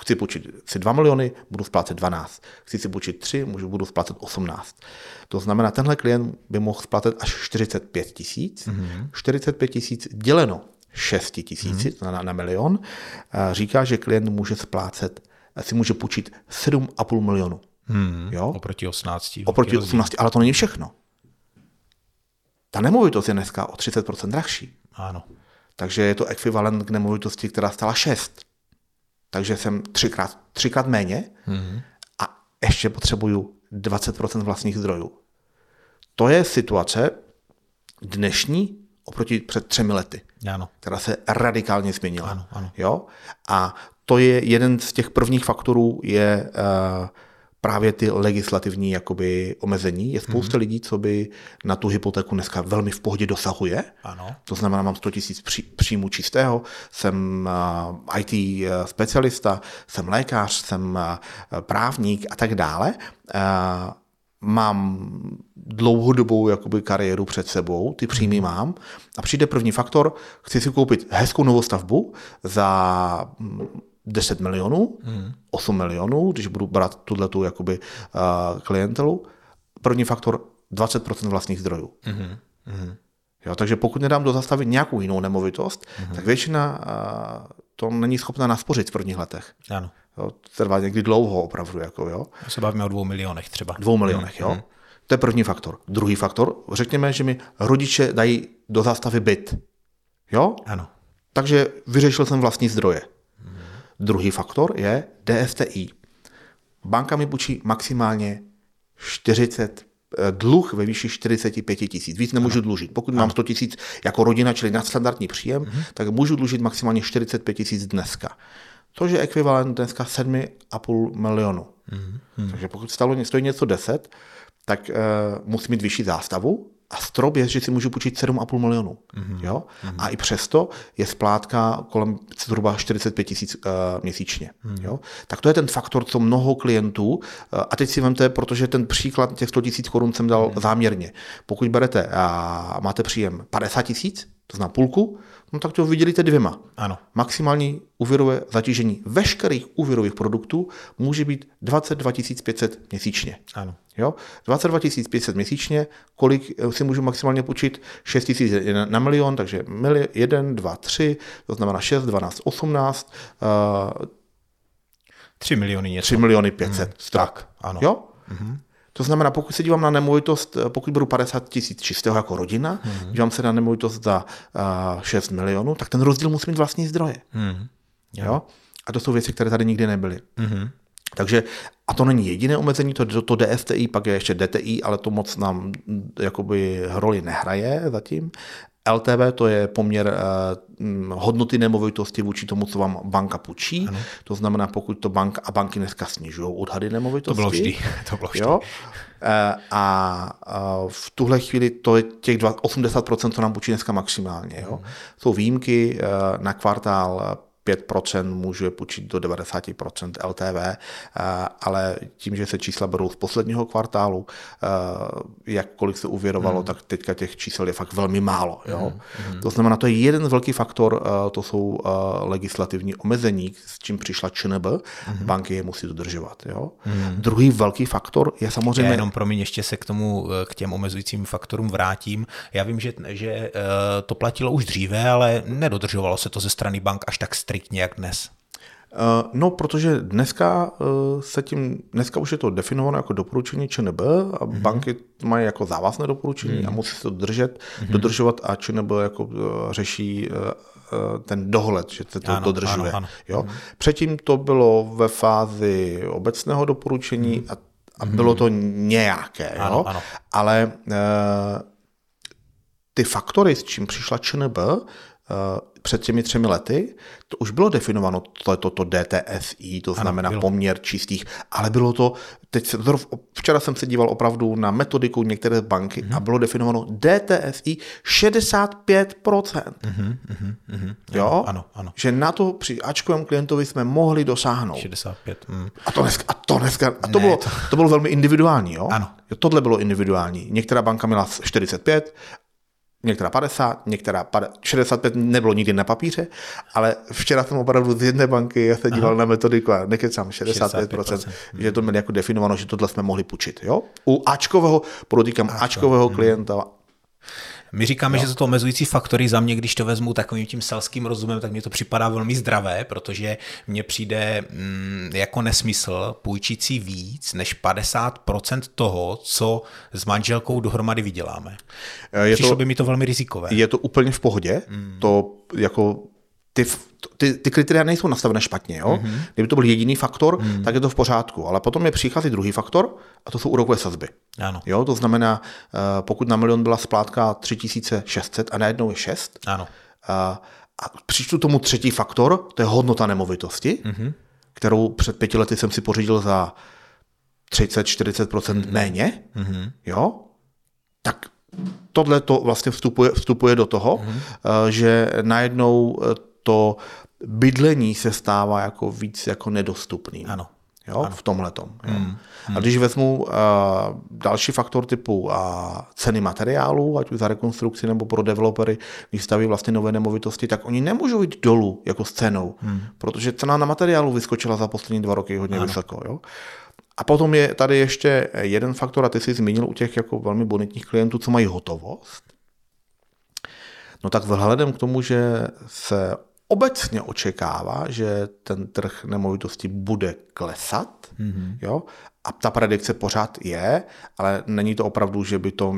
chci půjčit si 2 miliony, budu splácet 12. Chci si půjčit 3, můžu, budu splácet 18. To znamená, tenhle klient by mohl splatit až 45 tisíc. Mm-hmm. 45 tisíc děleno 6 tisíci, mm-hmm. na, na milion, říká, že klient může splácet, si může půjčit 7,5 milionu. Hmm, jo? Oproti 18. Oproti 18, ale to není všechno. Ta nemovitost je dneska o 30% drahší. Ano. Takže je to ekvivalent k nemovitosti, která stala 6. Takže jsem třikrát, třikrát méně hmm. a ještě potřebuju 20% vlastních zdrojů. To je situace dnešní oproti před třemi lety, ano. která se radikálně změnila. Ano, ano. Jo? A to je jeden z těch prvních faktorů, je uh, právě ty legislativní jakoby, omezení. Je spousta hmm. lidí, co by na tu hypotéku dneska velmi v pohodě dosahuje. Ano. To znamená, mám 100 000 pří, příjmů čistého, jsem uh, IT uh, specialista, jsem lékař, jsem uh, právník a tak dále. Uh, mám dlouhodobou jakoby, kariéru před sebou, ty příjmy hmm. mám a přijde první faktor, chci si koupit hezkou novou stavbu za 10 milionů, mm. 8 milionů, když budu brát tuhle tu jakoby, uh, klientelu. První faktor 20% vlastních zdrojů. Mm. Mm. Jo, takže pokud nedám do zastavy nějakou jinou nemovitost, mm. tak většina uh, to není schopná naspořit v prvních letech. Ano. Jo, trvá někdy dlouho opravdu. Jako, jo. Já se bavíme o dvou milionech třeba. Dvou milionech, mm. jo. Mm. To je první faktor. Druhý faktor, řekněme, že mi rodiče dají do zástavy byt. Jo? Ano. Takže vyřešil jsem vlastní zdroje. Druhý faktor je DSTI. Banka mi půjčí maximálně 40 eh, dluh ve výši 45 tisíc. Víc nemůžu ano. dlužit. Pokud ano. mám 100 tisíc jako rodina, čili nadstandardní příjem, uh-huh. tak můžu dlužit maximálně 45 tisíc dneska. Což je ekvivalent dneska 7,5 milionu. Uh-huh. Takže pokud stalo, stojí něco 10, tak uh, musím mít vyšší zástavu, a strop je, že si můžu půjčit 7,5 milionů. Mm-hmm. Jo? Mm-hmm. A i přesto je splátka kolem zhruba 45 tisíc uh, měsíčně. Mm-hmm. Jo? Tak to je ten faktor, co mnoho klientů, uh, a teď si vemte, protože ten příklad těch 100 tisíc korun jsem dal mm-hmm. záměrně. Pokud berete a máte příjem 50 tisíc, to znamená půlku, no tak to vydělíte dvěma. Ano. Maximální úvěrové zatížení veškerých úvěrových produktů může být 22 500 měsíčně. Ano. Jo? 22 500 měsíčně, kolik eh, si můžu maximálně půjčit? 6 000 na milion, takže 1, 2, 3, to znamená 6, 12, 18, uh, 3 miliony něco. 3 miliony 500. Hmm. Tak, ano. Jo? Mm-hmm. To znamená, pokud se dívám na nemovitost, eh, pokud budu 50 tisíc čistého jako rodina, mm-hmm. dívám se na nemovitost za uh, 6 milionů, tak ten rozdíl musí mít vlastní zdroje. Mm-hmm. Jo? A to jsou věci, které tady nikdy nebyly. Mm-hmm. Takže, a to není jediné omezení, to, to DSTI, pak je ještě DTI, ale to moc nám jakoby roli nehraje zatím. LTV to je poměr uh, hodnoty nemovitosti vůči tomu, co vám banka půjčí. Ano. To znamená, pokud to banka a banky dneska snižují odhady nemovitosti. To bylo vždy. To bylo vždy. Jo? Uh, a v tuhle chvíli to je těch 80%, co nám půjčí dneska maximálně. Jo? Hmm. Jsou výjimky uh, na kvartál 5% může půjčit do 90% LTV, eh, ale tím, že se čísla berou z posledního kvartálu, eh, jakkoliv se uvěrovalo, hmm. tak teďka těch čísel je fakt velmi málo. Jo? Hmm. To znamená, to je jeden velký faktor, eh, to jsou legislativní omezení, s čím přišla ČNB, hmm. banky je musí dodržovat. Jo? Hmm. Druhý velký faktor je samozřejmě... Já jenom promiň, ještě se k tomu, k těm omezujícím faktorům vrátím. Já vím, že, že to platilo už dříve, ale nedodržovalo se to ze strany bank až tak striktně jak dnes? Eh, no, protože dneska eh, se tím, dneska už je to definováno jako doporučení ČNB a mm-hmm. banky mají jako závazné doporučení mm-hmm. a musí se to držet, mm-hmm. dodržovat a ČNB jako eh, řeší ten dohled, že se to ano, dodržuje. Ano, ano. Jo? Mm-hmm. Předtím to bylo ve fázi obecného doporučení mm-hmm. a, a bylo to nějaké, ano, jo? Ano. ale e, ty faktory, s čím přišla ČNB, Eh, před těmi třemi lety, to už bylo definováno, to, to, to DTSI, to znamená ano, poměr čistých, ale bylo to, teď se, včera jsem se díval opravdu na metodiku některé banky mm-hmm. a bylo definováno DTSI 65%. Mm-hmm, mm-hmm, jo? Ano, ano. Že na to při Ačkovém klientovi jsme mohli dosáhnout. 65. Mm. A to dneska, a to dneska, a to, ne, bylo, to... to bylo velmi individuální, jo? Ano. Tohle bylo individuální. Některá banka měla 45 některá 50, některá 65 nebylo nikdy na papíře, ale včera jsem opravdu z jedné banky, já se díval Aha. na metodiku a nekecám 65%, 65%, že to měli jako definováno, že tohle jsme mohli půjčit. Jo? U Ačkového, podotýkám Ačkového klienta My říkáme, jo. že jsou to omezující faktory. Za mě, když to vezmu takovým tím selským rozumem, tak mi to připadá velmi zdravé, protože mně přijde mm, jako nesmysl půjčící víc než 50% toho, co s manželkou dohromady vyděláme. Je Přišlo to, by mi to velmi rizikové. Je to úplně v pohodě. Mm. To jako ty, ty, ty kritéria nejsou nastavené špatně. Jo? Mm-hmm. Kdyby to byl jediný faktor, mm. tak je to v pořádku. Ale potom je přichází druhý faktor a to jsou úrokové sazby. Ano. Jo? To znamená, eh, pokud na milion byla splátka 3600 a najednou je 6, ano. A, a přičtu tomu třetí faktor, to je hodnota nemovitosti, mm-hmm. kterou před pěti lety jsem si pořídil za 30-40% mm-hmm. méně, mm-hmm. jo? tak tohle to vlastně vstupuje, vstupuje do toho, mm-hmm. že najednou to bydlení se stává jako víc jako nedostupný. Ano. Jo, ano. v tomhle tom. Hmm. Hmm. A když vezmu uh, další faktor typu uh, ceny materiálů, ať už za rekonstrukci nebo pro developery, když staví vlastně nové nemovitosti, tak oni nemůžou jít dolů jako s cenou, hmm. protože cena na materiálu vyskočila za poslední dva roky hodně ano. vysoko. Jo? A potom je tady ještě jeden faktor, a ty jsi zmínil u těch jako velmi bonitních klientů, co mají hotovost. No tak vzhledem k tomu, že se obecně očekává, že ten trh nemovitosti bude klesat, mm-hmm. jo, a ta predikce pořád je, ale není to opravdu, že by to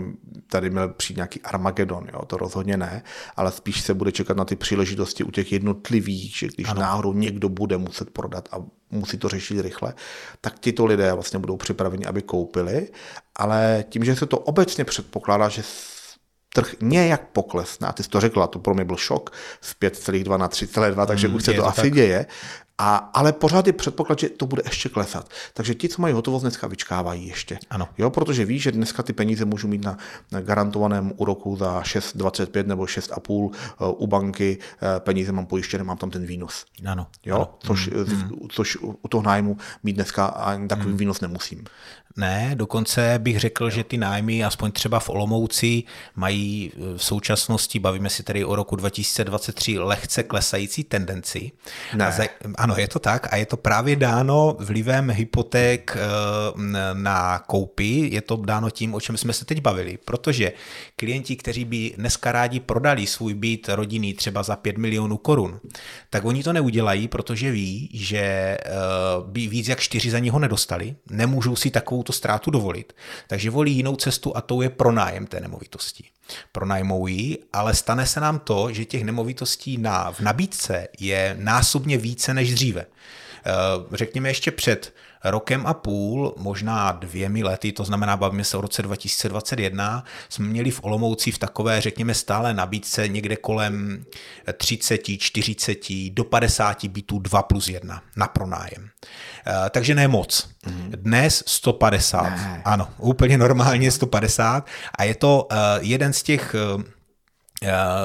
tady měl přijít nějaký Armagedon, jo, to rozhodně ne, ale spíš se bude čekat na ty příležitosti u těch jednotlivých, že když ano. náhodou někdo bude muset prodat a musí to řešit rychle, tak tito lidé vlastně budou připraveni, aby koupili, ale tím, že se to obecně předpokládá, že trh nějak poklesne, a ty jsi to řekla, to pro mě byl šok, z 5,2 na 3,2, takže mm, už se to, to asi tak. děje, a, ale pořád je předpoklad, že to bude ještě klesat. Takže ti, co mají hotovost, dneska vyčkávají ještě. Ano. Jo, protože ví, že dneska ty peníze můžou mít na, na garantovaném úroku za 6,25 nebo 6,5 uh, u banky. Uh, peníze mám pojištěné, mám tam ten výnos. Ano. Jo, ano. Což, mm. mm. což u toho nájmu mít dneska ani takový mm. výnos nemusím. Ne, dokonce bych řekl, že ty nájmy, aspoň třeba v Olomouci, mají v současnosti, bavíme si tedy o roku 2023, lehce klesající tendenci. Ne. za, ano, je to tak a je to právě dáno vlivem hypoték eh, na koupy, je to dáno tím, o čem jsme se teď bavili, protože klienti, kteří by dneska rádi prodali svůj byt rodinný třeba za 5 milionů korun, tak oni to neudělají, protože ví, že eh, by víc jak čtyři za něho nedostali, nemůžou si takovou tu ztrátu dovolit. Takže volí jinou cestu a to je pronájem té nemovitosti. Pronajmou ji, ale stane se nám to, že těch nemovitostí na, v nabídce je násobně více než dříve. Eh, řekněme ještě před rokem a půl, možná dvěmi lety, to znamená, bavíme se o roce 2021, jsme měli v Olomouci v takové, řekněme, stále nabídce někde kolem 30, 40 do 50 bytů 2 plus 1 na pronájem. Eh, takže ne moc. Mhm. Dnes 150. Ne. Ano, úplně normálně 150. A je to eh, jeden z těch eh,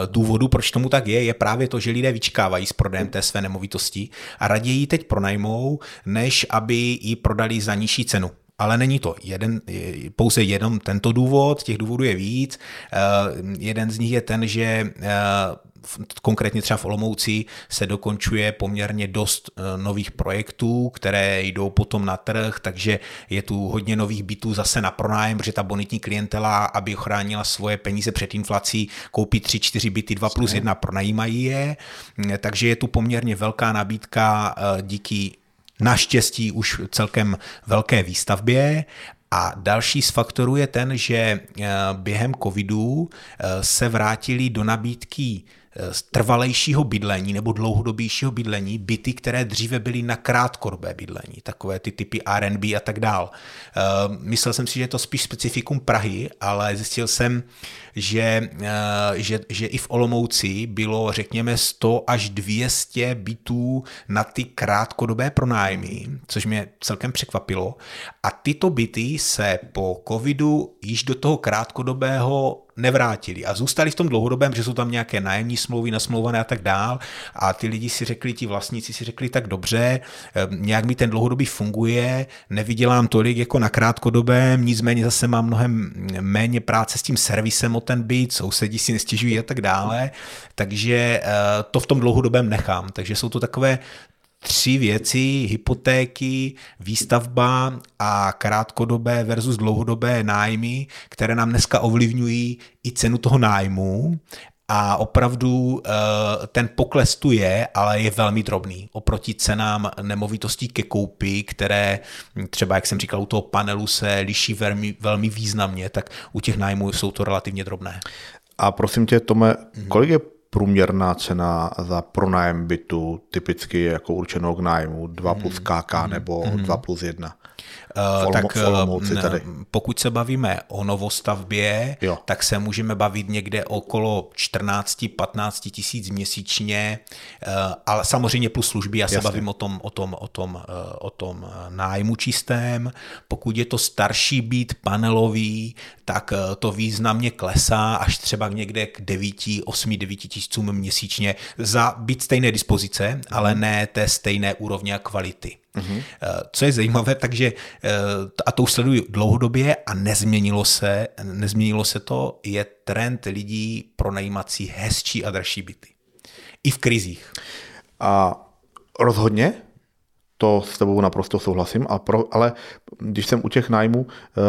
důvodu, proč tomu tak je, je právě to, že lidé vyčkávají s prodejem té své nemovitosti a raději ji teď pronajmou, než aby ji prodali za nižší cenu. Ale není to jeden, pouze jenom tento důvod, těch důvodů je víc. Eh, jeden z nich je ten, že eh, konkrétně třeba v Olomouci se dokončuje poměrně dost e, nových projektů, které jdou potom na trh, takže je tu hodně nových bytů zase na pronájem, protože ta bonitní klientela, aby ochránila svoje peníze před inflací, koupí 3-4 byty 2 plus 1, pronajímají je, takže je tu poměrně velká nabídka e, díky naštěstí už celkem velké výstavbě. A další z faktorů je ten, že e, během covidu se vrátili do nabídky trvalejšího bydlení nebo dlouhodobějšího bydlení byty, které dříve byly na krátkodobé bydlení, takové ty typy R&B a tak dál. Eh, myslel jsem si, že je to spíš specifikum Prahy, ale zjistil jsem, že, eh, že, že i v Olomouci bylo řekněme 100 až 200 bytů na ty krátkodobé pronájmy, což mě celkem překvapilo. A tyto byty se po covidu již do toho krátkodobého nevrátili a zůstali v tom dlouhodobém, že jsou tam nějaké nájemní smlouvy nasmlouvané a tak dál. A ty lidi si řekli, ti vlastníci si řekli tak dobře, eh, nějak mi ten dlouhodobý funguje, nevydělám tolik jako na krátkodobém, nicméně zase mám mnohem méně práce s tím servisem o ten byt, sousedí si nestěžují a tak dále, takže eh, to v tom dlouhodobém nechám, takže jsou to takové tři věci, hypotéky, výstavba a krátkodobé versus dlouhodobé nájmy, které nám dneska ovlivňují i cenu toho nájmu. A opravdu eh, ten pokles tu je, ale je velmi drobný. Oproti cenám nemovitostí ke koupi, které třeba, jak jsem říkal, u toho panelu se liší velmi, velmi významně, tak u těch nájmů jsou to relativně drobné. A prosím tě, Tome, kolik je průměrná cena za pronájem bytu, typicky jako určenou k nájmu, 2 plus KK nebo 2 plus 1? Uh, tak Olomouci tady. pokud se bavíme o novostavbě, jo. tak se můžeme bavit někde okolo 14-15 tisíc měsíčně, uh, ale samozřejmě plus služby, já se Jasně. bavím o tom, o tom, o tom, o tom nájmu čistém. Pokud je to starší byt panelový, tak to významně klesá až třeba někde k 9, 8, 9 tisícům měsíčně za byt stejné dispozice, ale mhm. ne té stejné úrovně a kvality. Mm-hmm. Co je zajímavé, takže eh, a to už sleduji dlouhodobě a nezměnilo se, nezměnilo se to, je trend lidí pronajímací hezčí a dražší byty. I v krizích. A rozhodně, to s tebou naprosto souhlasím, ale, pro, ale když jsem u těch nájmů, eh,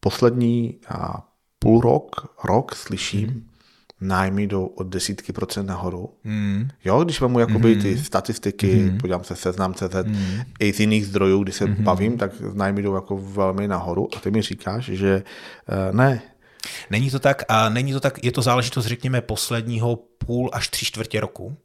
poslední půl rok, rok slyším, mm nájmy jdou od desítky procent nahoru. Mm. Jo, když mám jakoby mm. ty statistiky, mm. podívám se seznam CZ, mm. i z jiných zdrojů, když se mm. bavím, tak nájmy jdou jako velmi nahoru a ty mi říkáš, že uh, ne. Není to tak a není to tak, je to záležitost, řekněme, posledního půl až tři čtvrtě roku,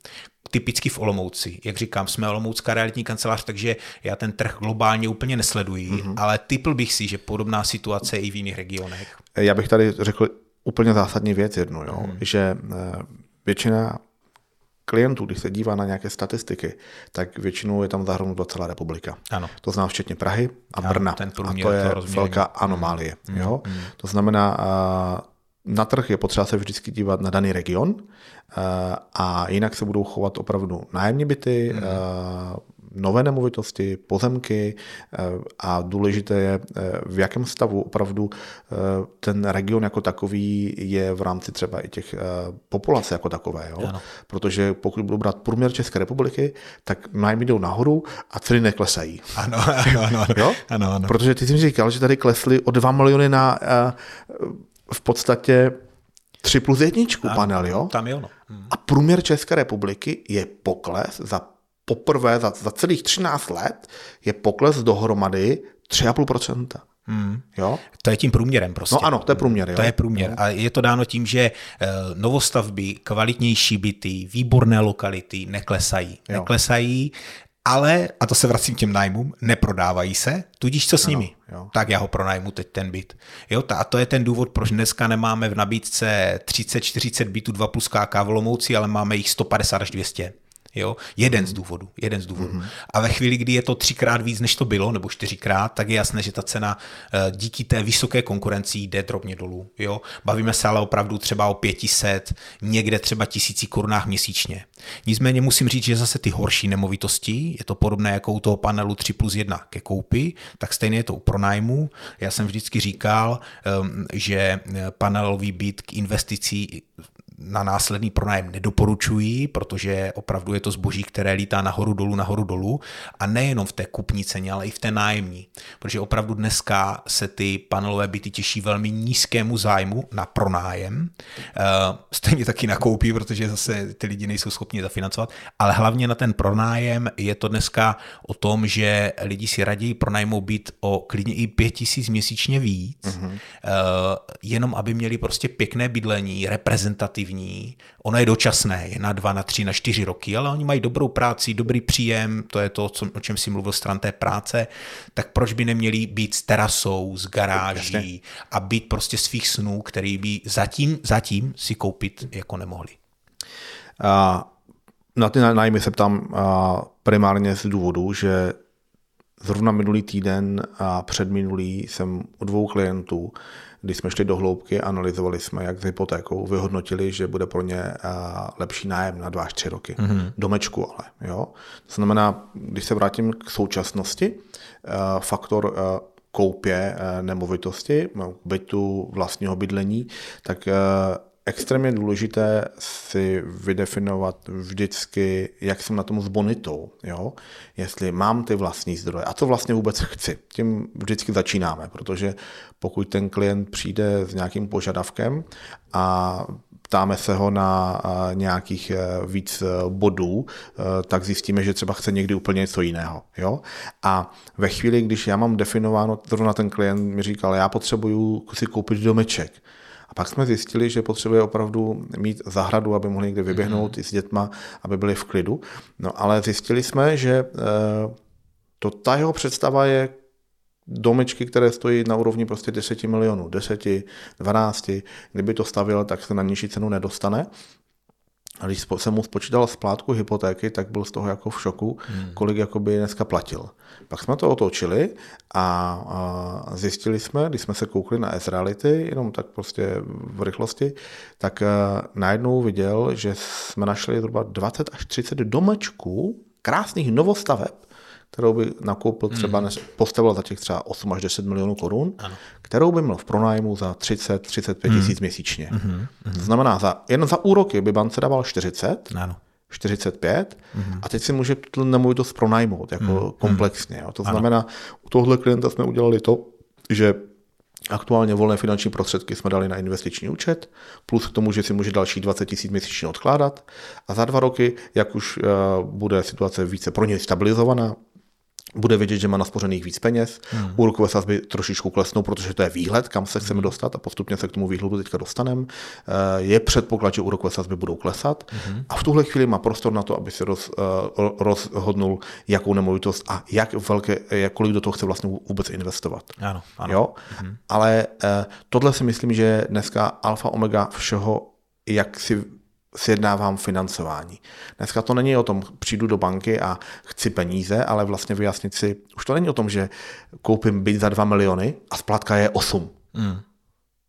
typicky v Olomouci. Jak říkám, jsme Olomoucká realitní kancelář, takže já ten trh globálně úplně nesleduji, mm-hmm. ale typl bych si, že podobná situace je i v jiných regionech. Já bych tady řekl úplně zásadní věc jednu, jo, hmm. že eh, většina klientů, když se dívá na nějaké statistiky, tak většinou je tam zahrnuta celá republika. Ano. To znamená včetně Prahy a ano, Brna. Ten a to je to velká anomálie. Hmm. Jo? Hmm. To znamená, eh, na trh je potřeba se vždycky dívat na daný region eh, a jinak se budou chovat opravdu nájemní byty, hmm nové nemovitosti, pozemky eh, a důležité je, eh, v jakém stavu opravdu eh, ten region jako takový je v rámci třeba i těch populace jako takové. Jo? Protože pokud budu brát průměr České republiky, tak nájmy jdou nahoru a ceny neklesají. Ano, ano, ano. jo? ano, ano. Protože ty jsi mi říkal, že tady klesly o 2 miliony na v podstatě 3 plus jedničku ano, panel, jo? Tam je ono. Hmm. A průměr České republiky je pokles za poprvé za, za celých 13 let je pokles dohromady 3,5%. Hmm. Jo? To je tím průměrem prostě. No ano, to je průměr. Jo? To je průměr. A je to dáno tím, že eh, novostavby, kvalitnější byty, výborné lokality neklesají. Jo. Neklesají, ale, a to se vracím k těm nájmům, neprodávají se, tudíž co s ano, nimi? Jo. Tak já ho pronajmu teď ten byt. Jo, a to je ten důvod, proč dneska nemáme v nabídce 30-40 bytů 2 plus KK v Lomouci, ale máme jich 150 až 200. Jo? Jeden z důvodů. Jeden z důvodů. Mm-hmm. A ve chvíli, kdy je to třikrát víc, než to bylo, nebo čtyřikrát, tak je jasné, že ta cena eh, díky té vysoké konkurenci jde drobně dolů. Jo? Bavíme se ale opravdu třeba o 500, někde třeba tisíci korunách měsíčně. Nicméně musím říct, že zase ty horší nemovitosti, je to podobné jako u toho panelu 3 plus 1 ke koupi, tak stejně je to u pronájmu. Já jsem vždycky říkal, ehm, že panelový byt k investicí na následný pronájem nedoporučuji, protože opravdu je to zboží, které lítá nahoru dolů, nahoru dolů a nejenom v té kupní ceně, ale i v té nájemní. Protože opravdu dneska se ty panelové byty těší velmi nízkému zájmu na pronájem, eh, stejně taky na koupí, protože zase ty lidi nejsou schopni zafinancovat, ale hlavně na ten pronájem je to dneska o tom, že lidi si raději pronajmou byt o klidně i pět tisíc měsíčně víc, mm-hmm. jenom aby měli prostě pěkné bydlení, reprezentativní atraktivní, ono je dočasné, je na dva, na tři, na čtyři roky, ale oni mají dobrou práci, dobrý příjem, to je to, o čem si mluvil stran té práce, tak proč by neměli být s terasou, s garáží Jasně. a být prostě svých snů, který by zatím, zatím si koupit jako nemohli. A na ty nájmy se ptám primárně z důvodu, že zrovna minulý týden a předminulý jsem u dvou klientů když jsme šli do hloubky, analyzovali jsme, jak s hypotékou, vyhodnotili, že bude pro ně lepší nájem na dva až tři roky. Mm-hmm. Domečku ale. Jo? To znamená, když se vrátím k současnosti, faktor koupě nemovitosti, bytu vlastního bydlení, tak extrémně důležité si vydefinovat vždycky, jak jsem na tom s bonitou. Jo? Jestli mám ty vlastní zdroje a co vlastně vůbec chci. Tím vždycky začínáme, protože pokud ten klient přijde s nějakým požadavkem a ptáme se ho na nějakých e, víc e, bodů, e, tak zjistíme, že třeba chce někdy úplně něco jiného. Jo? A ve chvíli, když já mám definováno, zrovna ten klient mi říkal, já potřebuju si koupit domeček, a pak jsme zjistili, že potřebuje opravdu mít zahradu, aby mohli někde vyběhnout mm-hmm. i s dětma, aby byli v klidu. No ale zjistili jsme, že to ta jeho představa je domečky, které stojí na úrovni prostě 10 milionů, 10, 12, kdyby to stavil, tak se na nižší cenu nedostane. A když jsem mu spočítal splátku hypotéky, tak byl z toho jako v šoku, hmm. kolik jakoby dneska platil. Pak jsme to otočili a, zjistili jsme, když jsme se koukli na S-Reality, jenom tak prostě v rychlosti, tak a, najednou viděl, že jsme našli zhruba 20 až 30 domečků, krásných novostaveb, kterou by nakoupil třeba, hmm. postavil za těch třeba 8 až 10 milionů korun, ano. kterou by měl v pronájmu za 30-35 hmm. tisíc měsíčně. Hmm. To znamená, za, jen za úroky by bance dával 40, ano. 45 mm-hmm. a teď si může tu nemovitost pronajmout jako mm-hmm. komplexně. Jo. To znamená, ano. u tohohle klienta jsme udělali to, že Aktuálně volné finanční prostředky jsme dali na investiční účet, plus k tomu, že si může další 20 tisíc měsíčně odkládat. A za dva roky, jak už uh, bude situace více pro něj stabilizovaná, bude vědět, že má naspořených víc peněz, hmm. úrokové sazby trošičku klesnou, protože to je výhled, kam se chceme hmm. dostat a postupně se k tomu výhledu teďka dostaneme. Eh, je předpoklad, že úrokové sazby budou klesat hmm. a v tuhle chvíli má prostor na to, aby si roz, eh, rozhodnul, jakou nemovitost a jak velké, jak kolik do toho chce vlastně vůbec investovat. Ano, ano. Jo? Hmm. Ale eh, tohle si myslím, že dneska alfa omega všeho, jak si sjednávám financování. Dneska to není o tom, přijdu do banky a chci peníze, ale vlastně vyjasnit si, už to není o tom, že koupím byt za 2 miliony a splátka je 8. Mm.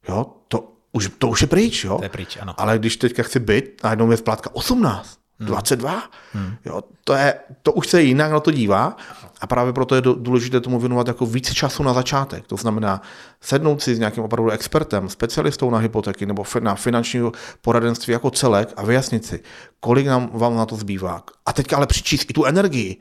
Jo, to už, to už je pryč, jo? To je pryč, ano. Ale když teďka chci byt, najednou je splátka 18. 22. Hmm. Jo, to, je, to už se jinak na to dívá a právě proto je důležité tomu věnovat jako více času na začátek. To znamená sednout si s nějakým opravdu expertem, specialistou na hypotéky nebo na finanční poradenství jako celek a vyjasnit si, kolik nám vám na to zbývá. A teďka ale přičíst i tu energii.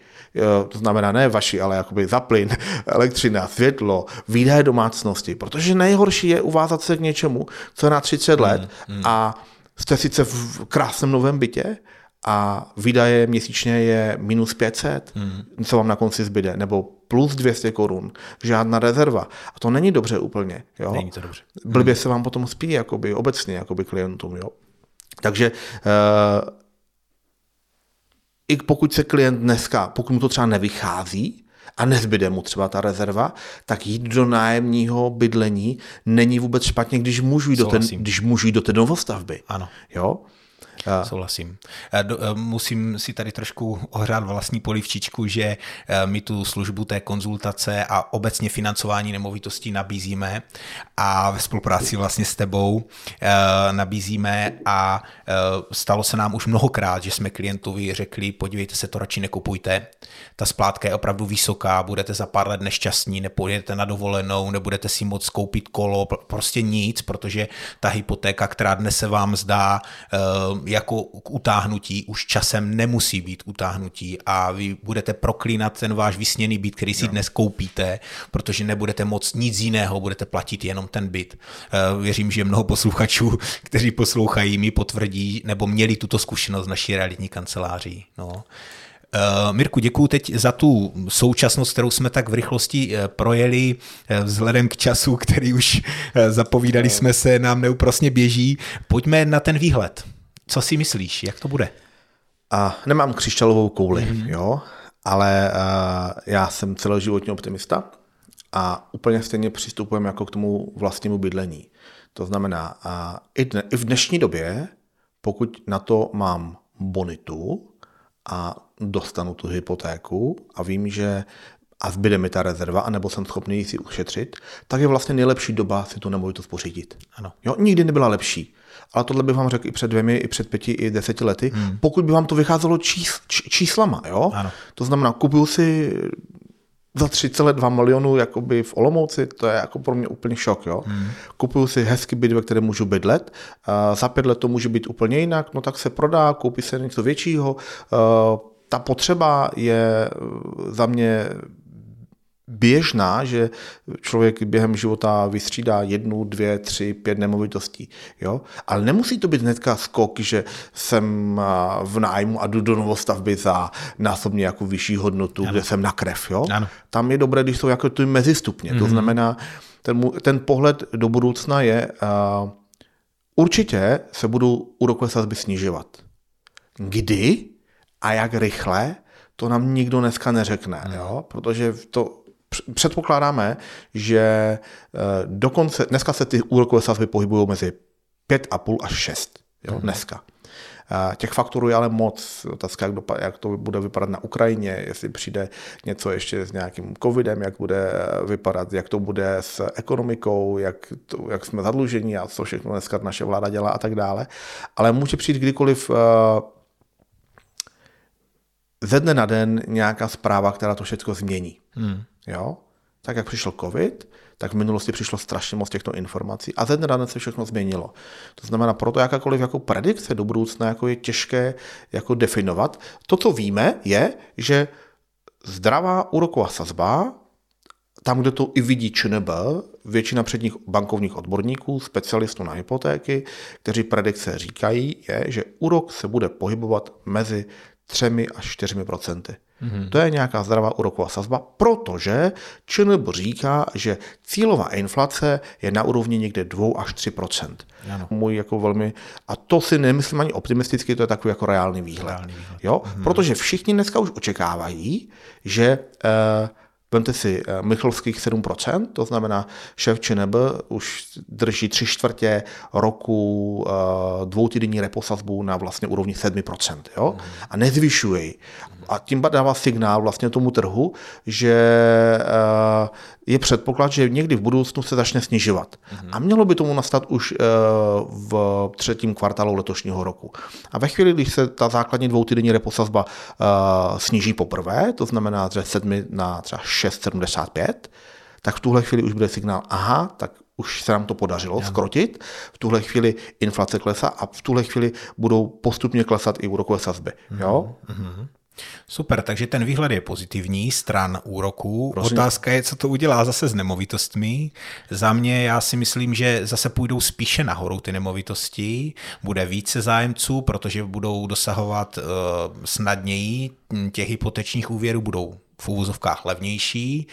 To znamená ne vaši, ale jakoby za plyn, elektřina, světlo, výdaje domácnosti. Protože nejhorší je uvázat se k něčemu, co je na 30 let hmm, hmm. a jste sice v krásném novém bytě, a výdaje měsíčně je minus 500, hmm. co vám na konci zbyde, nebo plus 200 korun, žádná rezerva. A to není dobře úplně. Jo? Není to dobře. Blbě hmm. se vám potom spí jakoby, obecně jakoby klientům. Jo? Takže uh, i pokud se klient dneska, pokud mu to třeba nevychází, a nezbyde mu třeba ta rezerva, tak jít do nájemního bydlení není vůbec špatně, když můžu jít, do, ten, když můžu jít do té novostavby. Ano. Jo? A... Souhlasím. Eh, musím si tady trošku ohrát vlastní polivčičku, že eh, my tu službu té konzultace a obecně financování nemovitostí nabízíme a ve spolupráci vlastně s tebou eh, nabízíme a stalo se nám už mnohokrát, že jsme klientovi řekli, podívejte se, to radši nekupujte, ta splátka je opravdu vysoká, budete za pár let nešťastní, nepojedete na dovolenou, nebudete si moc koupit kolo, prostě nic, protože ta hypotéka, která dnes se vám zdá jako k utáhnutí už časem nemusí být utáhnutí a vy budete proklínat ten váš vysněný byt, který si no. dnes koupíte, protože nebudete moc nic jiného, budete platit jenom ten byt. Eh, věřím, že mnoho posluchačů, kteří poslouchají, mi potvrdí nebo měli tuto zkušenost v naší realitní kanceláří. No. Uh, Mirku, děkuji teď za tu současnost, kterou jsme tak v rychlosti uh, projeli vzhledem k času, který už zapovídali jsme se, nám neúprosně běží. Pojďme na ten výhled. Co si myslíš, jak to bude? A nemám křišťalovou kouli, mm-hmm. jo, ale uh, já jsem celoživotní optimista a úplně stejně přistupujeme jako k tomu vlastnímu bydlení. To znamená, uh, i, dne, i v dnešní době, pokud na to mám bonitu a dostanu tu hypotéku a vím, že a zbyde mi ta rezerva, anebo jsem schopný si ušetřit, tak je vlastně nejlepší doba si tu nemovitost pořídit. Ano. Jo, nikdy nebyla lepší ale tohle bych vám řekl i před dvěmi, i před pěti, i deseti lety, hmm. pokud by vám to vycházelo čís, č, číslama. Jo? Ano. To znamená, kupuju si za 3,2 milionů jakoby v Olomouci, to je jako pro mě úplně šok. Jo? Hmm. Kupuju si hezký byt, ve kterém můžu bydlet, uh, za pět let to může být úplně jinak, no tak se prodá, koupí se něco většího. Uh, ta potřeba je za mě běžná, že člověk během života vystřídá jednu, dvě, tři, pět nemovitostí. Jo? Ale nemusí to být hnedka skok, že jsem v nájmu a jdu do novostavby za násobně jako vyšší hodnotu, ano. kde jsem na krev. Jo? Ano. Tam je dobré, když jsou jako ty mezistupně. Mm-hmm. To mhm. znamená, ten, ten pohled do budoucna je, uh, určitě se budou úrokové sazby snižovat. Kdy a jak rychle, to nám nikdo dneska neřekne, hmm. jo? protože to předpokládáme, že eh, dokonce, dneska se ty úrokové sazby pohybují mezi 5,5 až 6, jo, hmm. dneska. Eh, těch faktorů je ale moc. Otázka, jak, dopad, jak to bude vypadat na Ukrajině, jestli přijde něco ještě s nějakým covidem, jak bude vypadat, jak to bude s ekonomikou, jak, to, jak jsme zadlužení a co všechno dneska naše vláda dělá a tak dále. Ale může přijít kdykoliv eh, ze dne na den nějaká zpráva, která to všechno změní. Hmm. Jo? Tak jak přišel covid, tak v minulosti přišlo strašně moc těchto informací a ze dne na se všechno změnilo. To znamená, proto jakákoliv jako predikce do budoucna jako je těžké jako definovat. To, co víme, je, že zdravá úroková sazba, tam, kde to i vidí ČNB, většina předních bankovních odborníků, specialistů na hypotéky, kteří predikce říkají, je, že úrok se bude pohybovat mezi 3 až 4 procenty. Mm-hmm. To je nějaká zdravá úroková sazba, protože ČNB říká, že cílová inflace je na úrovni někde 2 až 3 ano. Můj jako velmi, a to si nemyslím ani optimisticky, to je takový jako reálný výhled. Reálný výhled. Jo? Mm-hmm. Protože všichni dneska už očekávají, že eh, Vemte si eh, Michalských 7%, to znamená šéf ČNB už drží tři čtvrtě roku eh, dvoutýdenní reposazbu na vlastně úrovni 7%. Jo? A nezvyšuje ji. A tím dává signál vlastně tomu trhu, že eh, je předpoklad, že někdy v budoucnu se začne snižovat. A mělo by tomu nastat už v třetím kvartálu letošního roku. A ve chvíli, když se ta základní dvoutýdenní reposazba sníží poprvé, to znamená že 7 na třeba 6,75, tak v tuhle chvíli už bude signál, aha, tak už se nám to podařilo skrotit, v tuhle chvíli inflace klesá a v tuhle chvíli budou postupně klesat i úrokové sazby. Mm-hmm. Jo? Mm-hmm. Super, takže ten výhled je pozitivní, stran úroků. Prosím. Otázka je, co to udělá zase s nemovitostmi. Za mě já si myslím, že zase půjdou spíše nahoru ty nemovitosti, bude více zájemců, protože budou dosahovat uh, snadněji těch hypotečních úvěrů, budou v úvozovkách levnější.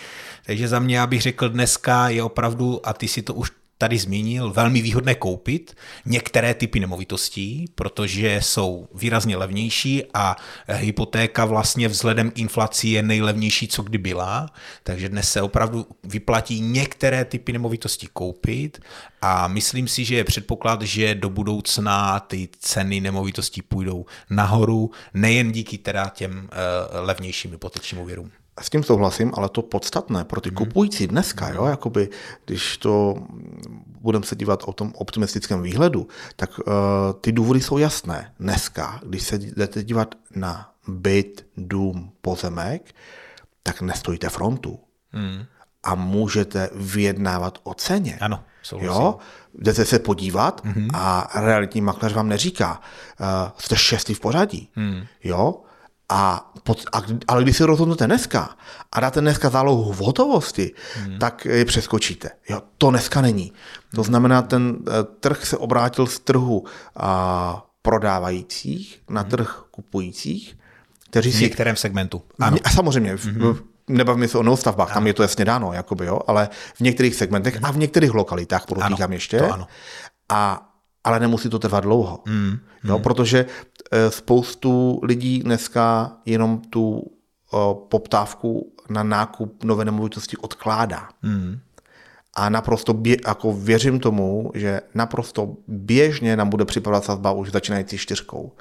Takže za mě, já bych řekl, dneska je opravdu, a ty si to už tady zmínil, velmi výhodné koupit některé typy nemovitostí, protože jsou výrazně levnější a hypotéka vlastně vzhledem k inflaci je nejlevnější, co kdy byla, takže dnes se opravdu vyplatí některé typy nemovitostí koupit a myslím si, že je předpoklad, že do budoucna ty ceny nemovitostí půjdou nahoru, nejen díky teda těm uh, levnějším hypotečním úvěrům. S tím souhlasím, ale to podstatné pro ty hmm. kupující dneska, jo, jakoby, když to budeme se dívat o tom optimistickém výhledu, tak uh, ty důvody jsou jasné. Dneska, když se jdete dívat na byt, dům, pozemek, tak nestojíte frontu. Hmm. A můžete vyjednávat o ceně. Ano, souhlasím. Jo? Jdete se podívat hmm. a realitní makléř vám neříká, uh, jste šestý v pořadí. Hmm. Jo? A, a, ale když si rozhodnete dneska a dáte dneska zálohu v hotovosti, hmm. tak je přeskočíte. Jo, to dneska není. To znamená, ten eh, trh se obrátil z trhu a, prodávajících na hmm. trh kupujících, kteří v některém si, segmentu. Ano. A samozřejmě, hmm. nebavíme se o novostavbách, tam je to jasně dáno, jakoby, jo, ale v některých segmentech a v některých lokalitách, podotýkám ještě. To ano. A, ale nemusí to trvat dlouho. Mm, Jo, protože Eh, spoustu lidí dneska jenom tu eh, poptávku na nákup nové nemovitosti odkládá. Hmm. A naprosto bě, jako věřím tomu, že naprosto běžně nám bude připadat sazba už začínající čtyřkou.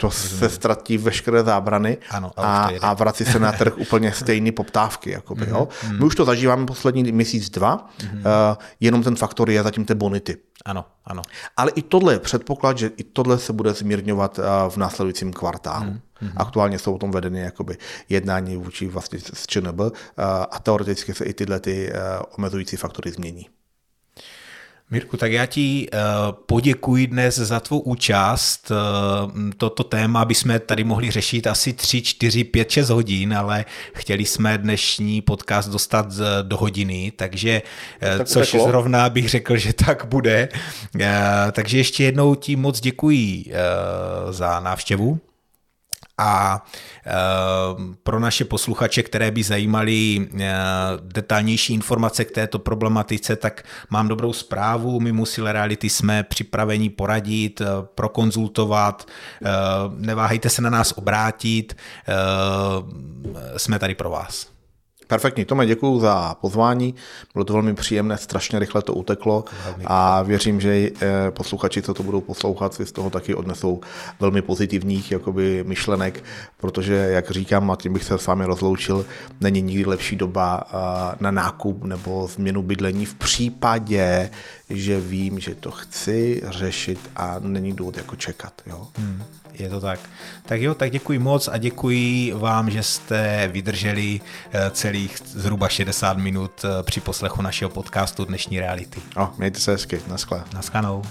To se ztratí veškeré zábrany Ano, a a, vrací se na trh úplně stejný poptávky. Jakoby, jo. Mhm, My už to zažíváme poslední měsíc, dva, uh, jenom ten faktor je zatím té bonity. Ano, ano. Ale i tohle je předpoklad, že i tohle se bude zmírňovat uh, v následujícím kvartálu. Mm-hmm. Aktuálně jsou o tom vedeny jakoby jednání vůči vlastně s ČNB uh, a teoreticky se i tyhle ty uh, omezující faktory změní. Mirku, tak já ti uh, poděkuji dnes za tvou účast. Uh, toto téma bychom tady mohli řešit asi 3, 4, 5, 6 hodin, ale chtěli jsme dnešní podcast dostat z- do hodiny, takže Tak což uteklo. zrovna bych řekl, že tak bude. Takže ještě jednou ti moc děkuji za návštěvu. A e, pro naše posluchače, které by zajímaly e, detailnější informace k této problematice, tak mám dobrou zprávu. My Musile Reality jsme připraveni poradit, e, prokonzultovat. E, neváhejte se na nás obrátit. E, jsme tady pro vás. Perfektní, Tome, děkuji za pozvání. Bylo to velmi příjemné, strašně rychle to uteklo a věřím, že eh, posluchači, co to budou poslouchat, si z toho taky odnesou velmi pozitivních jakoby, myšlenek, protože, jak říkám, a tím bych se s vámi rozloučil, není nikdy lepší doba eh, na nákup nebo změnu bydlení v případě, že vím, že to chci řešit a není důvod jako čekat. Jo? Hmm, je to tak. Tak jo, tak děkuji moc a děkuji vám, že jste vydrželi eh, celých zhruba 60 minut eh, při poslechu našeho podcastu Dnešní reality. O, mějte se hezky, naschle. Naschledanou.